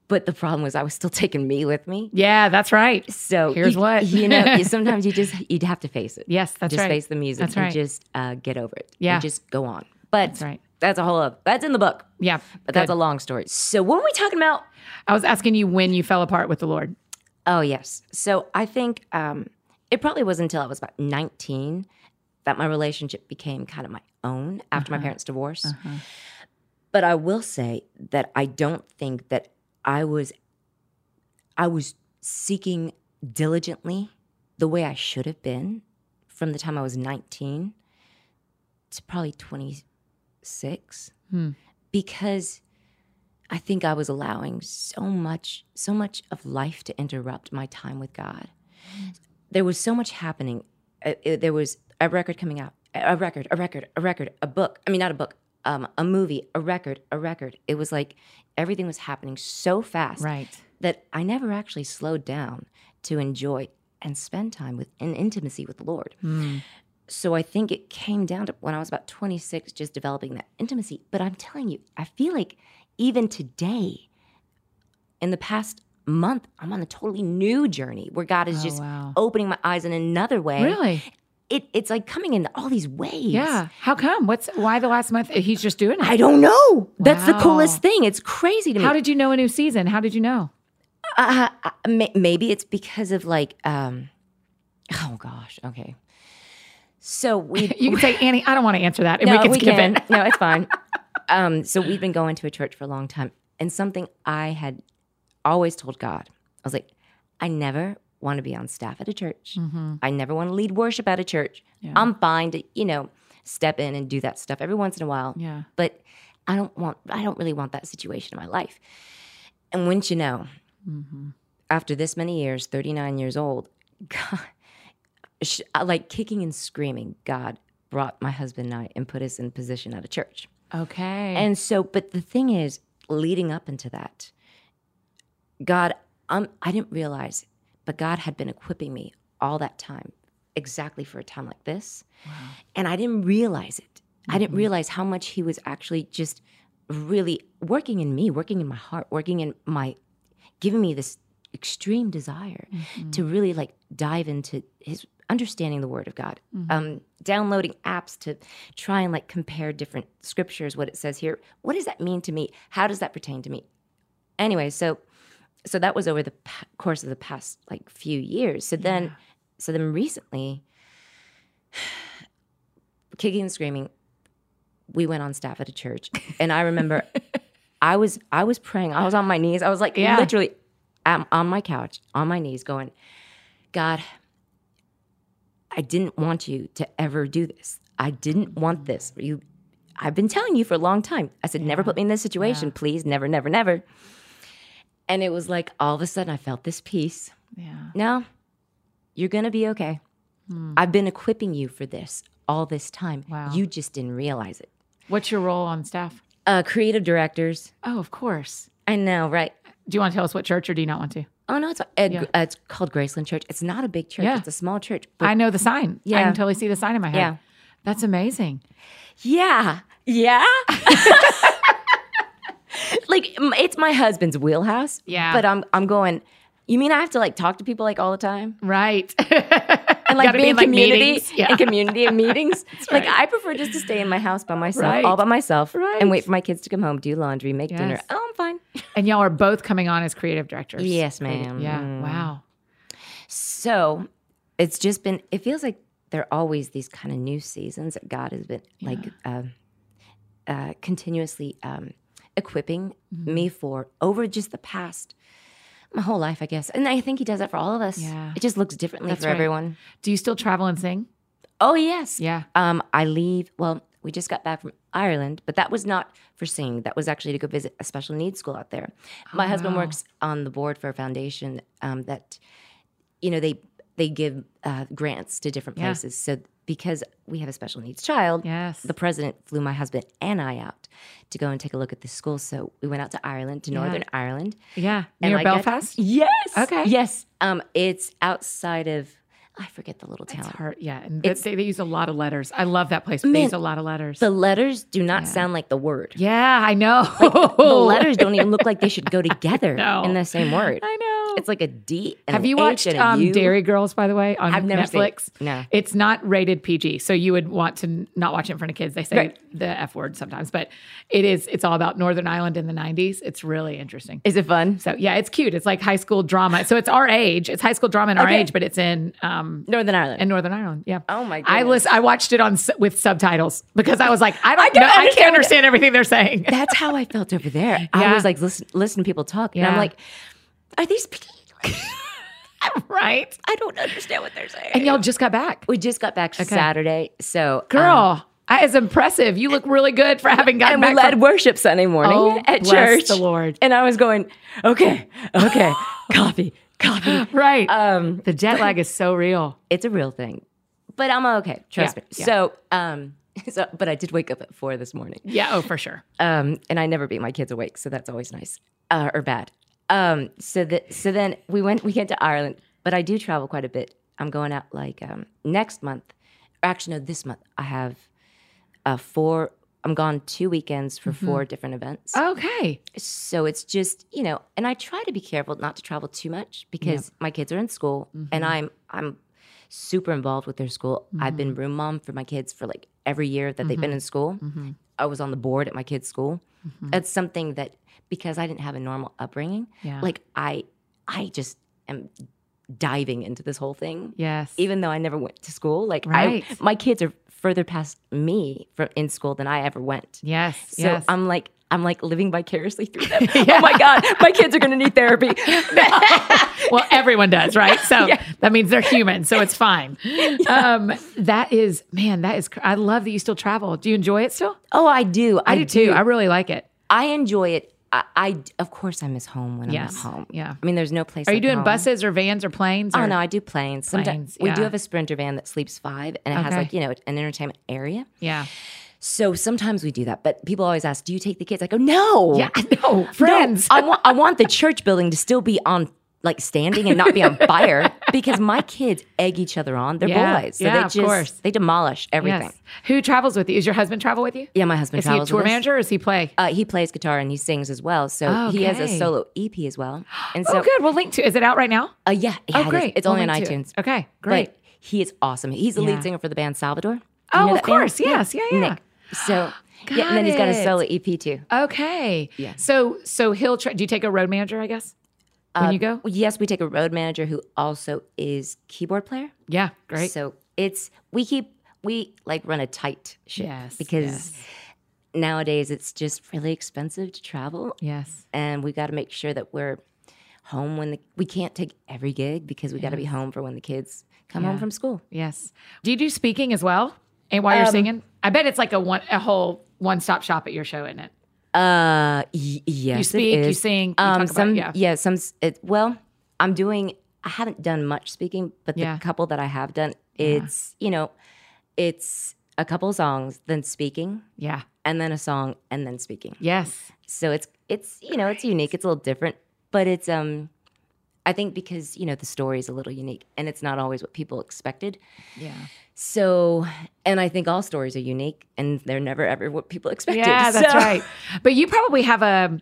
But the problem was I was still taking me with me. Yeah, that's right. So Here's you, what. you know. Sometimes you just you'd have to face it. Yes, that's just right. Just face the music That's and right. just uh, get over it. Yeah. and just go on. But That's right. That's a whole. Other, that's in the book. Yeah, But that's a long story. So what were we talking about? I was asking you when you fell apart with the Lord. Oh yes. So I think um, it probably wasn't until I was about 19 that my relationship became kind of my own after Uh-huh. my parents' divorce. But I will say that I don't think that I was I was seeking diligently the way I should have been from the time I was 19 to probably 26 Hmm. because I think I was allowing so much so much of life to interrupt my time with God. There was so much happening. Uh, uh, there was a record coming out, a record, a record, a record, a book. I mean, not a book, um, a movie, a record, a record. It was like everything was happening so fast Right. that I never actually slowed down to enjoy and spend time with in intimacy with the Lord. So I think it came down to when I was about 26, just developing that intimacy. But I'm telling you, I feel like even today, in the past month, I'm on a totally new journey where God is Oh, just wow. opening my eyes in another way. Really? It, it's like coming in all these ways. Yeah. How come? What's why the last month he's just doing it? I don't know. That's the coolest thing. It's crazy to me. How did you know a new season? How did you know? Uh, uh, maybe it's because of like, um, oh gosh, okay. So we, You can say, Annie, I don't want to answer that. And no, we can we skip can. it. No, it's fine. um, so we've been going to a church for a long time, and something I had always told God, I was like, I never want to be on staff at a church. I never want to lead worship at a church. Yeah. I'm fine to, you know, step in and do that stuff every once in a while. Yeah. But I don't want, I don't really want that situation in my life. And wouldn't you know, Mm-hmm. after this many years, 39 years old, God, like kicking and screaming, God, brought my husband and I and put us in position at a church. Okay. And so, but the thing is, leading up into that, God, um, I didn't realize, but God had been equipping me all that time, exactly for a time like this. And I didn't realize it. I didn't realize how much He was actually just really working in me, working in my heart, working in my, giving me this extreme desire to really like dive into His understanding the Word of God, um, downloading apps to try and like compare different scriptures, what it says here. What does that mean to me? How does that pertain to me? Anyway, so so that was over the pa- course of the past like few years. So then, so then recently, kicking and screaming, we went on staff at a church, and I remember I was I was praying. I was on my knees. I was like Yeah. literally am on my couch on my knees, going, God, I didn't want you to ever do this. I didn't want this. You, I've been telling you for a long time. I said, never put me in this situation, please, never, never, never. And it was like all of a sudden I felt this peace. yeah. No, you're gonna be okay. I've been equipping you for this all this time. Wow. You just didn't realize it. What's your role on staff? Uh, creative directors. Oh, of course. I know, right? Do you want to tell us what church or do you not want to? Oh no, it's Ed, Yeah. uh, it's called Graceland Church. It's not a big church. Yeah. It's a small church. But I know the sign. Yeah, I can totally see the sign in my head. Yeah. That's amazing. Yeah. Yeah. like it's my husband's wheelhouse. Yeah. But I'm I'm going, you mean I have to like talk to people like all the time? Right. And like Gotta be in, like, community. Yeah. and community and meetings. Like. I prefer just to stay in my house by myself, Right. all by myself, Right. and wait for my kids to come home, do laundry, make dinner. Oh, I'm fine. and y'all are both coming on as creative directors. Yes, ma'am. Yeah. Mm. Wow. So it's just been, it feels like there are always these kind of new seasons that God has been like uh, uh, continuously um, equipping Mm-hmm. me for over just the past, my whole life, I guess. And I think He does that for all of us. Yeah. It just looks differently That's for right. everyone. Do you still travel and sing? Oh, yes. Yeah. Um, I leave, well, we just got back from Ireland, but that was not for singing. That was actually to go visit a special needs school out there. My husband wow. works on the board for a foundation um, that, you know, they they give uh, grants to different Yeah. places. So because we have a special needs child, Yes. the president flew my husband and I out to go and take a look at the school. So we went out to Ireland, to Northern Ireland. yeah. and Near Belfast? Yes. Okay. Yes. Um, it's outside of I forget the little town. It's hard. Yeah. And they, they use a lot of letters. I love that place. They Man, use a lot of letters. The letters do not sound like the word. yeah, I know. The letters don't even look like they should go together in the same word. I know. It's like a D. And Have you watched um. Derry Girls, by the way, on I've never seen. Netflix? No. It's not rated PG, so you would want to not watch it in front of kids. They say Right. the F word sometimes, but it is. It's all about Northern Ireland in the '90s. It's really interesting. Is it fun? So yeah, it's cute. It's like high school drama. So it's our age. It's high school drama in our age, but it's in um, Northern Ireland. in Northern Ireland. Yeah. Oh, my I goodness. listen. I watched it on with subtitles because I was like, I don't know. I understand can't understand everything they're saying. That's how I felt over there. Yeah. I was like, listen, listen to people talk. And I'm like, are these English? right. I don't understand what they're saying. And y'all just got back. we just got back Saturday. So, um, Girl, that is impressive. You look really good for having gotten and we led from- worship Sunday morning Oh, at church. the Lord. And I was going, okay, okay, coffee, coffee. Right. Um, the jet lag is so real. it's a real thing, but I'm okay. Trust Yeah, me. yeah. So, um, so, but I did wake up at four this morning. Yeah. Oh, for sure. Um, and I never beat my kids awake, so that's always nice uh, or bad. Um, so that so then we went we went to Ireland, but I do travel quite a bit. I'm going out like um, next month, or actually no, this month. I have uh, four. I'm gone two weekends for four different events. Okay. So it's just you know, and I try to be careful not to travel too much because my kids are in school, and I'm I'm super involved with their school. I've been room mom for my kids for like every year that they've been in school. I was on the board at my kids' school. That's something that because I didn't have a normal upbringing, Yeah. like I I just am diving into this whole thing. Yes. Even though I never went to school, like Right. I my kids are further past me for, in school than I ever went. yes. So yes. I'm like, I'm like living vicariously through them. Oh my God, my kids are gonna need therapy. well, everyone does, right? So Yeah. that means they're human, so it's fine. Um, that is, man, that is. cr- I love that you still travel. Do you enjoy it still? oh, I do. I, do too. I really like it. I enjoy it I, I of course I miss home when Yes. I'm at home. Yeah. I mean, there's no place. Are you doing home. buses or vans or planes? Oh no, I do planes. Planes, Sometimes we do have a sprinter van that sleeps five, and it has like you know an entertainment area. Yeah. So sometimes we do that. But people always ask, "Do you take the kids?" I go, "No, Yeah. No, No, friends. I want I want the church building to still be on like standing and not be on fire because my kids egg each other on. They're Yeah, boys, so yeah, they of just course. they demolish everything. Yes. Who travels with you? Is your husband travel with you? Yeah, my husband Is he a tour manager or does he play? Uh, he plays guitar and he sings as well. So he has a solo EP as well. And so, oh, good. We'll link to. Is it out right now? uh, yeah, yeah, Oh, it is. great. It's We'll only on to it. iTunes. Okay, great. But he is awesome. He's the lead singer for the band Salvador. You Oh, of that band? course. Yes. Yeah, yeah. Nick. So yeah, and then he's got a solo EP too. Okay. Yeah. So so he'll try. Do you take a road manager? I guess when Uh, you go. Yes, we take a road manager who also is keyboard player. Yeah. Great. So it's we keep we like run a tight ship Yes, because yes. nowadays it's just really expensive to travel, yes. and we got to make sure that we're home when the we can't take every gig because we got to be home for when the kids come home from school. Yes. Do you do speaking as well? And while you're Um, singing, I bet it's like a one a whole one stop shop at your show, isn't it? Uh, y- yes, You speak, you sing, you um, talk about- some yeah. yeah, some. It, well, I'm doing. I haven't done much speaking, but the Yeah. couple that I have done, it's you know, it's a couple songs, then speaking, Yeah. and then a song, and then speaking. Yes. So it's it's you know it's unique. It's a little different, but it's um, I think because you know the story is a little unique, and it's not always what people expected. Yeah. So, and I think all stories are unique, and they're never ever what people expected. Yeah, that's So- right. But you probably have a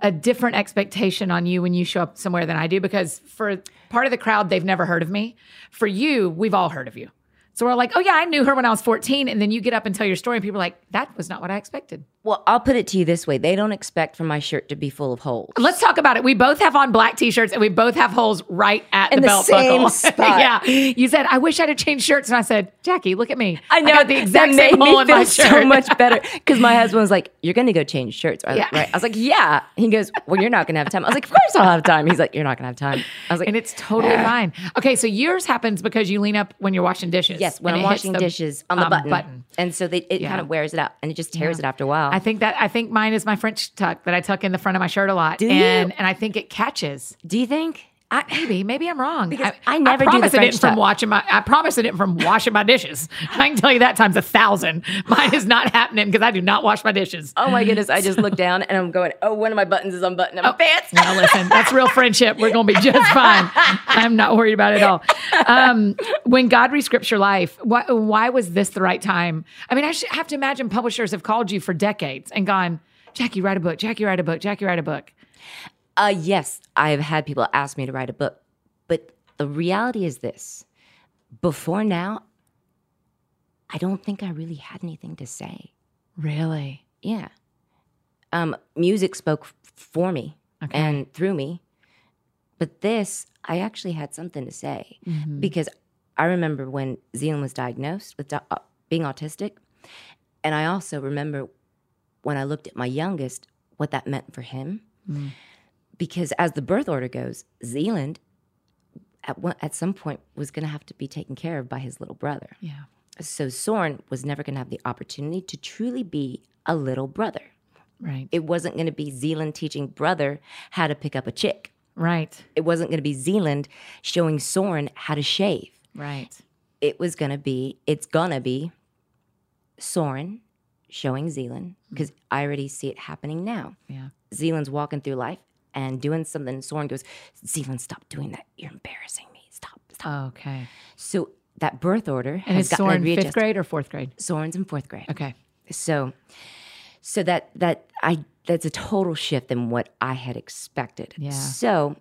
a different expectation on you when you show up somewhere than I do because for part of the crowd they've never heard of me. For you, we've all heard of you. So we're like, "Oh yeah, I knew her when I was 14." And then you get up and tell your story and people are like, "That was not what I expected." Well, I'll put it to you this way: they don't expect for my shirt to be full of holes. Let's talk about it. We both have on black t-shirts and we both have holes right at In the the belt buckle. spot. yeah. You said, "I wish I'd have changed shirts." And I said, "Jaci, look at me. I know got the exact same hole in my shirt." so much better because my husband was like, "You're going to go change shirts, right?" Yeah. right? I was like, "Yeah." He goes, "Well, you're not going to have time." I was like, "Of course I'll have time." He's like, "You're not going to have time." I was like, and it's totally fine. Okay, so yours happens because you lean up when you're washing dishes. "Yes." When I'm washing the, dishes on the um, button. button. and so they, it Yeah. kind of wears it out, and it just tears Yeah. it after a while. I think that I think mine is my French tuck that I tuck in the front of my shirt a lot, Do and you? and I think it catches. Do you think? I, maybe, maybe I'm wrong. Because I never do the promise it from watching my. I promise it didn't from washing my dishes. I can tell you that times a thousand. Mine is not happening because I do not wash my dishes. Oh my goodness! I just looked down and I'm going, "Oh, one of my buttons is unbuttoned on my pants." Now listen, that's real friendship. We're going to be just fine. I'm not worried about it at all. Um, when God rescripts your life, why, why was this the right time? I mean, I should have to imagine publishers have called you for decades and gone, Jaci, write a book. Jaci, write a book. Jaci, write a book. Uh, yes, I've had people ask me to write a book, but the reality is this: before now, I don't think I really had anything to say. Really? Yeah, um, music spoke for me Okay. and through me, but this, I actually had something to say Mm-hmm. because I remember when Zealand was diagnosed with di- uh, being autistic, and I also remember when I looked at my youngest, what that meant for him Mm. Because as the birth order goes, Zealand at one, at some point was going to have to be taken care of by his little brother. Yeah. So Soren was never going to have the opportunity to truly be a little brother. Right. It wasn't going to be Zealand teaching brother how to pick up a chick. right. It wasn't going to be Zealand showing Soren how to shave. Right. It was going to be, it's going to be Soren showing Zealand because I already see it happening now. Yeah. Zealand's walking through life and doing something. And Soren goes, Zealand, stop doing that. You're embarrassing me. Stop. Stop. Okay. So that birth order And has gotten Soren fifth grade or fourth grade? Soren's in fourth grade. Okay. So, so that that I that's a total shift than what I had expected. Yeah. So,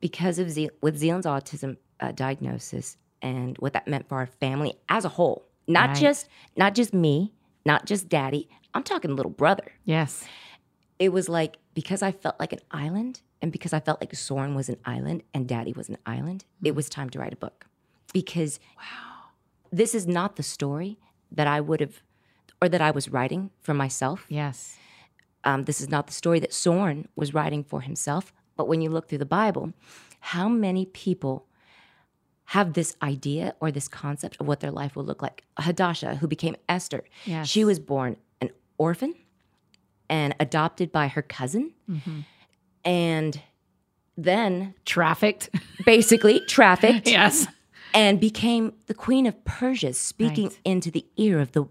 because of Ze- with Zealand's autism uh, diagnosis and what that meant for our family as a whole, not Right. just not just me, not just Daddy. I'm talking little brother. Yes. It was like because I felt like an island and because I felt like Soren was an island and Daddy was an island, it was time to write a book. Because wow, this is not the story that I would have or that I was writing for myself. Yes. Um, this is not the story that Soren was writing for himself. But when you look through the Bible, how many people have this idea or this concept of what their life will look like? Hadassah, who became Esther, Yes. she was born an orphan and adopted by her cousin. Mm-hmm. And then Trafficked. basically trafficked yes. and became the queen of Persia, speaking Right. into the ear of the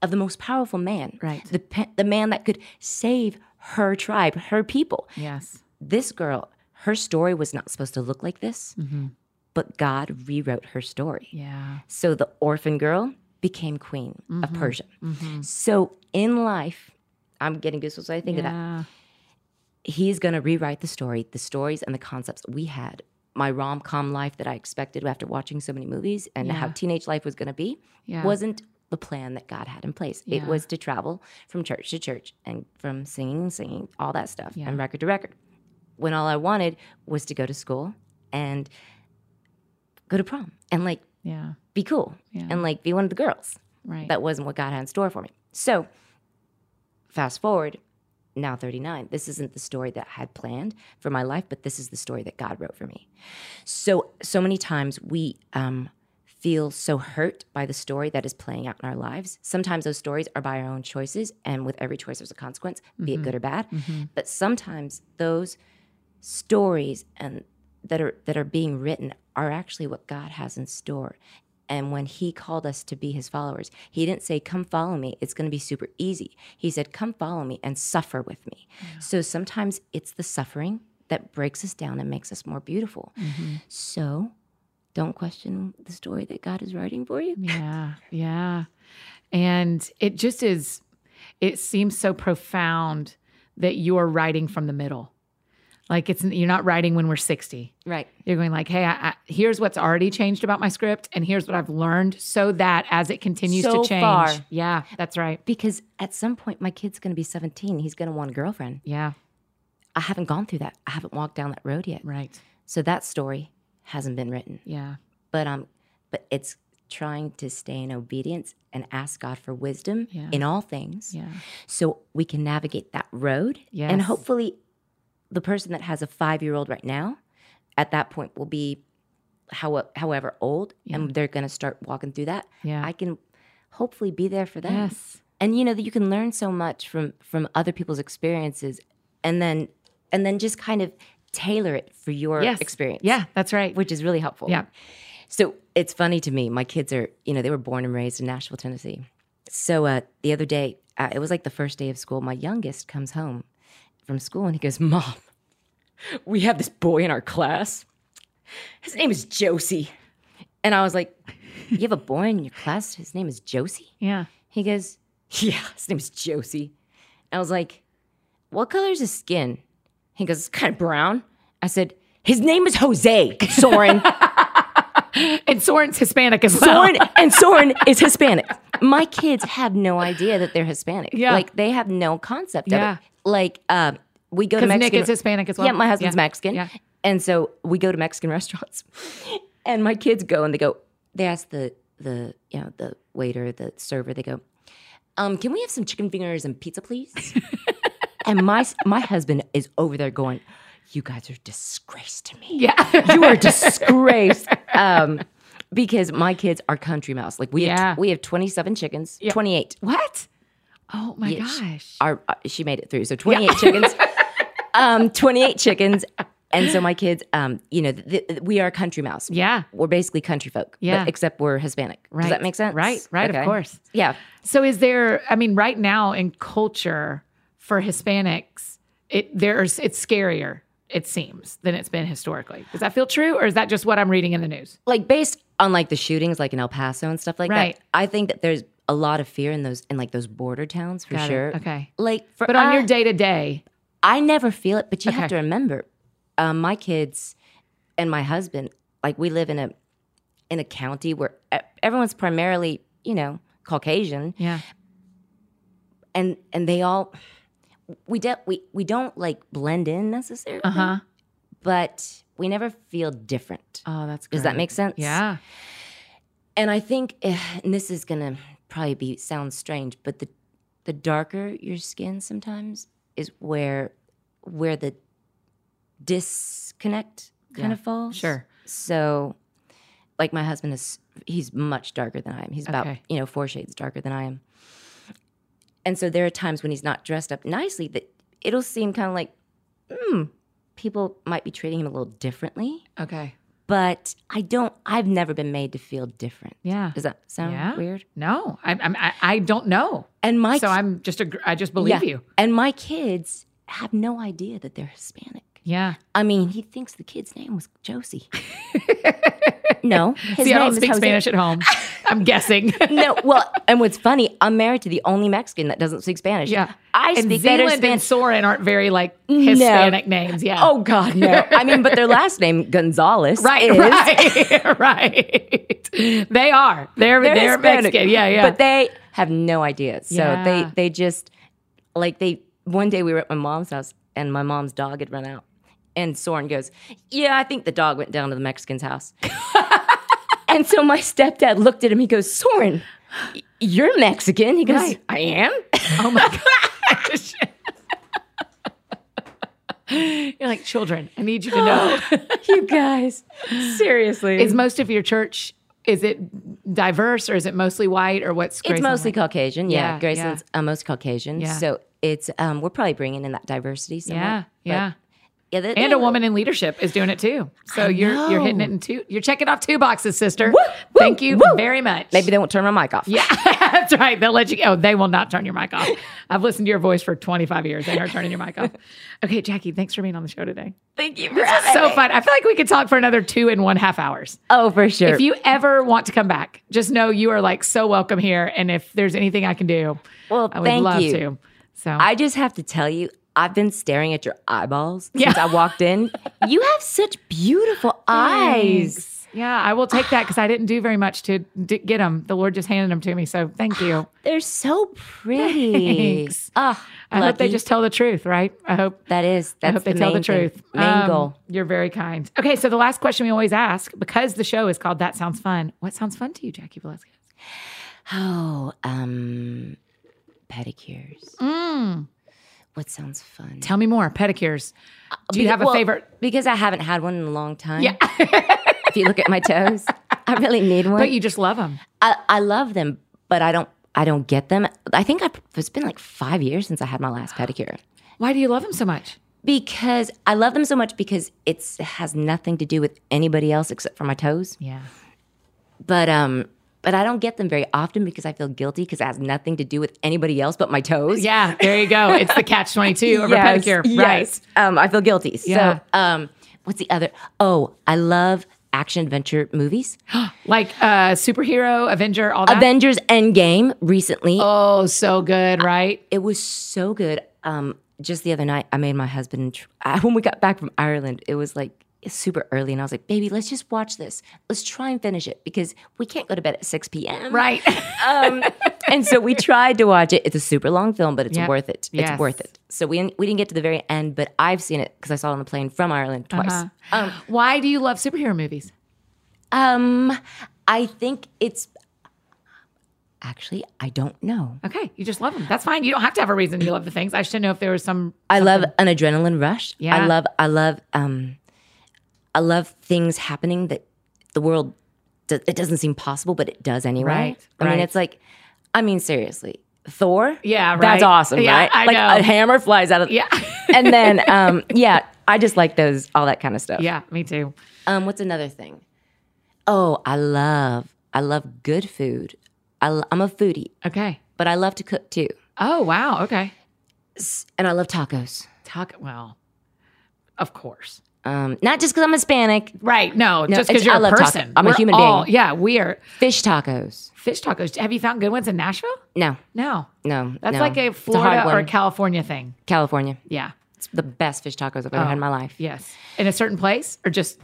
of the most powerful man, Right. The the man that could save her tribe, her people. Yes. This girl, her story was not supposed to look like this, mm-hmm. but God rewrote her story. Yeah. So the orphan girl became queen Mm-hmm. of Persia. Mm-hmm. So in life, I'm getting goosebumps I think of that he's going to rewrite the story, the stories and the concepts we had. My rom com life that I expected after watching so many movies and how teenage life was going to be Yeah. wasn't the plan that God had in place. It was to travel from church to church and from singing and singing, all that stuff, Yeah. and record to record. When all I wanted was to go to school and go to prom and like Yeah. be cool Yeah. and like be one of the girls Right. that wasn't what God had in store for me. So, fast forward, now 39. This isn't the story that I had planned for my life, but this is the story that God wrote for me. So, so many times we um, feel so hurt by the story that is playing out in our lives. Sometimes those stories are by our own choices, and with every choice, there's a consequence, be it good or bad. But sometimes those stories and that are that are being written are actually what God has in store. And when he called us to be his followers, he didn't say, Come follow me. It's going to be super easy. He said, Come follow me and suffer with me. So sometimes it's the suffering that breaks us down and makes us more beautiful. Mm-hmm. So don't question the story that God is writing for you. Yeah, yeah. And it just is, it seems so profound that you're writing from the middle. Like it's, you're not writing when we're 60. Right. You're going like, hey, I, I, here's what's already changed about my script, and here's what I've learned so that as it continues So to change. far. Yeah, that's right. Because at some point, my kid's going to be 17. He's going to want a girlfriend. Yeah, I haven't gone through that. I haven't walked down that road yet. right. So that story hasn't been written. Yeah, but um but it's trying to stay in obedience and ask God for wisdom Yeah. in all things yeah, so we can navigate that road and hopefully the person that has a 5-year-old right now at that point will be how, however old and they're going to start walking through that Yeah. I can hopefully be there for them yes, and you know that you can learn so much from from other people's experiences and then and then just kind of tailor it for your yes. experience Yeah, that's right. which is really helpful Yeah. so it's funny to me. My kids are, you know, they were born and raised in Nashville, Tennessee. So uh, the other day, uh, it was like the first day of school. My youngest comes home from school and he goes, Mom, we have this boy in our class. His name is Josie. And I was like, You have a boy in your class? His name is Josie? Yeah. He goes, Yeah, his name is Josie. I was like, What color is his skin? He goes, It's kind of brown. I said, His name is Jose, Soren. And Soren's Hispanic as well. Soren and Soren is Hispanic. My kids have no idea that they're Hispanic. Yeah. Like they have no concept Yeah. of it. Like uh, we go to Because Nick Mexican. is Hispanic as well. Yeah, my husband's Yeah. Mexican. Yeah. And so we go to Mexican restaurants. And my kids go and they go, they ask the the you know, the waiter, the server, they go, um, can we have some chicken fingers and pizza, please? and my my husband is over there going, You guys are disgrace to me Yeah. you are disgraced. um, because my kids are country mouse. Like we Yeah. have, we have 27 chickens, 28. what? Oh my Yeah, sh- gosh. Our, uh, she made it through. So 28 chickens. Um, 28 chickens. And so my kids, um, you know, th- th- we are country mouse. Yeah. We're basically country folk. but Yeah. except we're Hispanic. Right. Does that make sense? Right, right, of course. Yeah. So is there I mean right now in culture for Hispanics it there's it's scarier it seems than it's been historically. Does that feel true or is that just what I'm reading in the news? Like based on like the shootings, like in El Paso and stuff like Right. that. I think that there's a lot of fear in those, in like those border towns for Got it. sure. Okay. Like, for But on I- your day to day, I never feel it, but you Okay. have to remember, um, my kids and my husband, like we live in a in a county where everyone's primarily, you know, Caucasian, yeah. and and they all we don't we we don't like blend in necessarily, Uh-huh. but we never feel different. Oh, that's Does that make sense? Yeah. And I think, eh, and this is gonna probably be sound strange, but the the darker your skin sometimes is where where the disconnect kind Yeah, of falls. sure. So, like my husband is, he's much darker than I am. He's about Okay. you know four shades darker than I am. And so there are times when he's not dressed up nicely that it'll seem kind of like, hmm, people might be treating him a little differently. Okay. But I don't. I've never been made to feel different. Yeah. Does that sound Yeah. weird? No, I, I'm- I, I don't know. And my So I'm just, a, I just believe yeah. you. And my kids have no idea that they're Hispanic. Yeah. I mean, he thinks the kid's name was Josie. no, his See, I don't speak. Spanish at home. I'm guessing. No, well, and what's funny, I'm married to the only Mexican that doesn't speak Spanish. yeah. I and speak better Zealand and Spanish. Soren aren't very like Hispanic names. Yeah. Oh God, no! I mean, but their last name Gonzalez, Right, is. right, right. They are. They're they're, They're Mexican. Yeah, yeah. But they have no idea. So Yeah. they they just like they. One day we were at my mom's house and my mom's dog had run out, and Soren goes, "Yeah, I think the dog went down to the Mexican's house." and so my stepdad looked at him. He goes, "Soren, you're Mexican." He goes, Right. "I am." oh my gosh. You're like children. I need you to know. you guys, seriously, is most of your church is it diverse or is it mostly white or what's great? It's mostly like? Caucasian. Yeah, Yeah, Graceland's uh, most Caucasian. Yeah. So it's um, we're probably bringing in that diversity. Somewhat, Yeah, yeah. Yeah. they- And they- a woman in leadership is doing it too. So you're you're hitting it in two. You're checking off two boxes, sister. Woo, Thank you woo. very much. Maybe they won't turn my mic off. Yeah, that's right. They'll let you. Oh, they will not turn your mic off. I've listened to your voice for 25 years. They are turning your mic off. Okay, Jaci, thanks for being on the show today. Thank you. This is so fun. I feel like we could talk for another two and one half hours. Oh, for sure. If you ever want to come back, just know you are like so welcome here. And if there's anything I can do, well, I would love you. to. So I just have to tell you, I've been staring at your eyeballs Yeah. since I walked in. you have such beautiful eyes. Thanks. Yeah, I will take that because I didn't do very much to d- get them. The Lord just handed them to me. So thank you. They're so pretty. Thanks. Ah, I hope they just tell the truth, right? I hope. that is I that's hope they the tell the main thing. truth. Main Um, goal. You're very kind. Okay, so the last question we always ask, because the show is called That Sounds Fun, what sounds fun to you, Jaci Velasquez? Oh, um, pedicures. Mm. What sounds fun? Tell me more. Pedicures. Do you have a well, favorite? Because I haven't had one in a long time. Yeah. if you look at my toes, I really need one. But you just love them. I, I love them, but I don't. I don't get them. I think I, it's been like five years since I had my last pedicure. Why do you love them so much? Because I love them so much because it's, it has nothing to do with anybody else except for my toes. Yeah. But um, but I don't get them very often because I feel guilty because it has nothing to do with anybody else but my toes. Yeah, there you go. It's the catch 22 of a Yes, pedicure. yes. Um, I feel guilty. Yeah. So um, what's the other? Oh, I love action adventure movies. Like uh, superhero, Avenger, all that. Avengers Endgame recently. oh, so good, right? It was so good. Um, just the other night, I made my husband. Tr- I, when we got back from Ireland, it was like super early, and I was like, "Baby, let's just watch this. Let's try and finish it because we can't go to bed at six p.m." Right. Um, and so we tried to watch it. It's a super long film, but it's Yeah. worth it. Yes. It's worth it. So we we didn't get to the very end, but I've seen it because I saw it on the plane from Ireland twice. Uh-huh. Um, Why do you love superhero movies? um, I think it's actually I don't know. Okay, you just love them. That's fine. You don't have to have a reason you love the things. I should know if there was some. I love an adrenaline rush. Yeah. I love I love um I love things happening that the world do, it doesn't seem possible, but it does anyway. Right, I mean, it's like I mean, seriously, Thor. Yeah, right. That's awesome, Yeah, right? I like know. a hammer flies out of Yeah. and then um yeah, I just like those all that kind of stuff. Yeah, me too. Um, what's another thing? Oh, I love I love good food. I, lo- I'm a foodie, Okay. but I love to cook too, Oh wow. Okay. and I love tacos. Taco. Well, of course. Um, not just because I'm Hispanic. Right. No, just because you're I a person. I'm a We're human all- being. Yeah, we are Fish tacos. fish tacos. Have you found good ones in Nashville? No, No. no, That's no. like a Florida or one. California thing. California. Yeah. It's the best fish tacos I've ever had in my life. Yes. In a certain place or just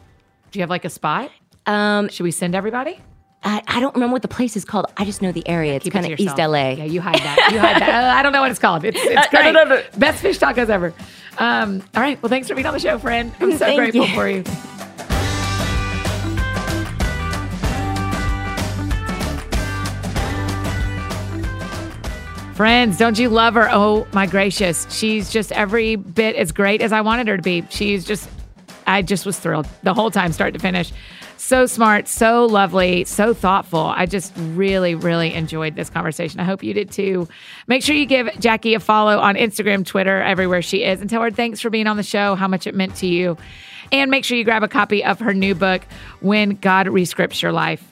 do you have like a spot? Um, Should we send everybody? I, I don't remember what the place is called. I just know the area. It's Keep it kind of East. LA. Yeah, you hide that. You hide that. Uh, I don't know what it's called. It's, it's I great. don't know. Best fish tacos ever. Um, all right. Well, thanks for being on the show, friend. I'm so Thank grateful you. for you. Friends, don't you love her? Oh my gracious. She's just every bit as great as I wanted her to be. She's just I just was thrilled the whole time, start to finish. So smart, so lovely, so thoughtful. I just really, really enjoyed this conversation. I hope you did too. Make sure you give Jaci a follow on Instagram, Twitter, everywhere she is, and tell her thanks for being on the show, how much it meant to you. And make sure you grab a copy of her new book, When God Rescripts Your Life.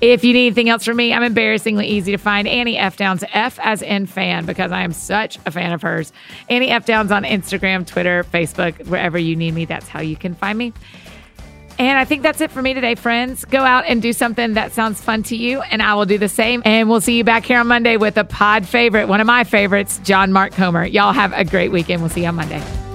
If you need anything else from me, I'm embarrassingly easy to find. Annie F. Downs, F as in fan, because I am such a fan of hers. Annie F. Downs on Instagram, Twitter, Facebook, wherever you need me, that's how you can find me. And I think that's it for me today, friends. Go out and do something that sounds fun to you, and I will do the same. And we'll see you back here on Monday with a pod favorite, one of my favorites, John Mark Comer. Y'all have a great weekend. We'll see you on Monday.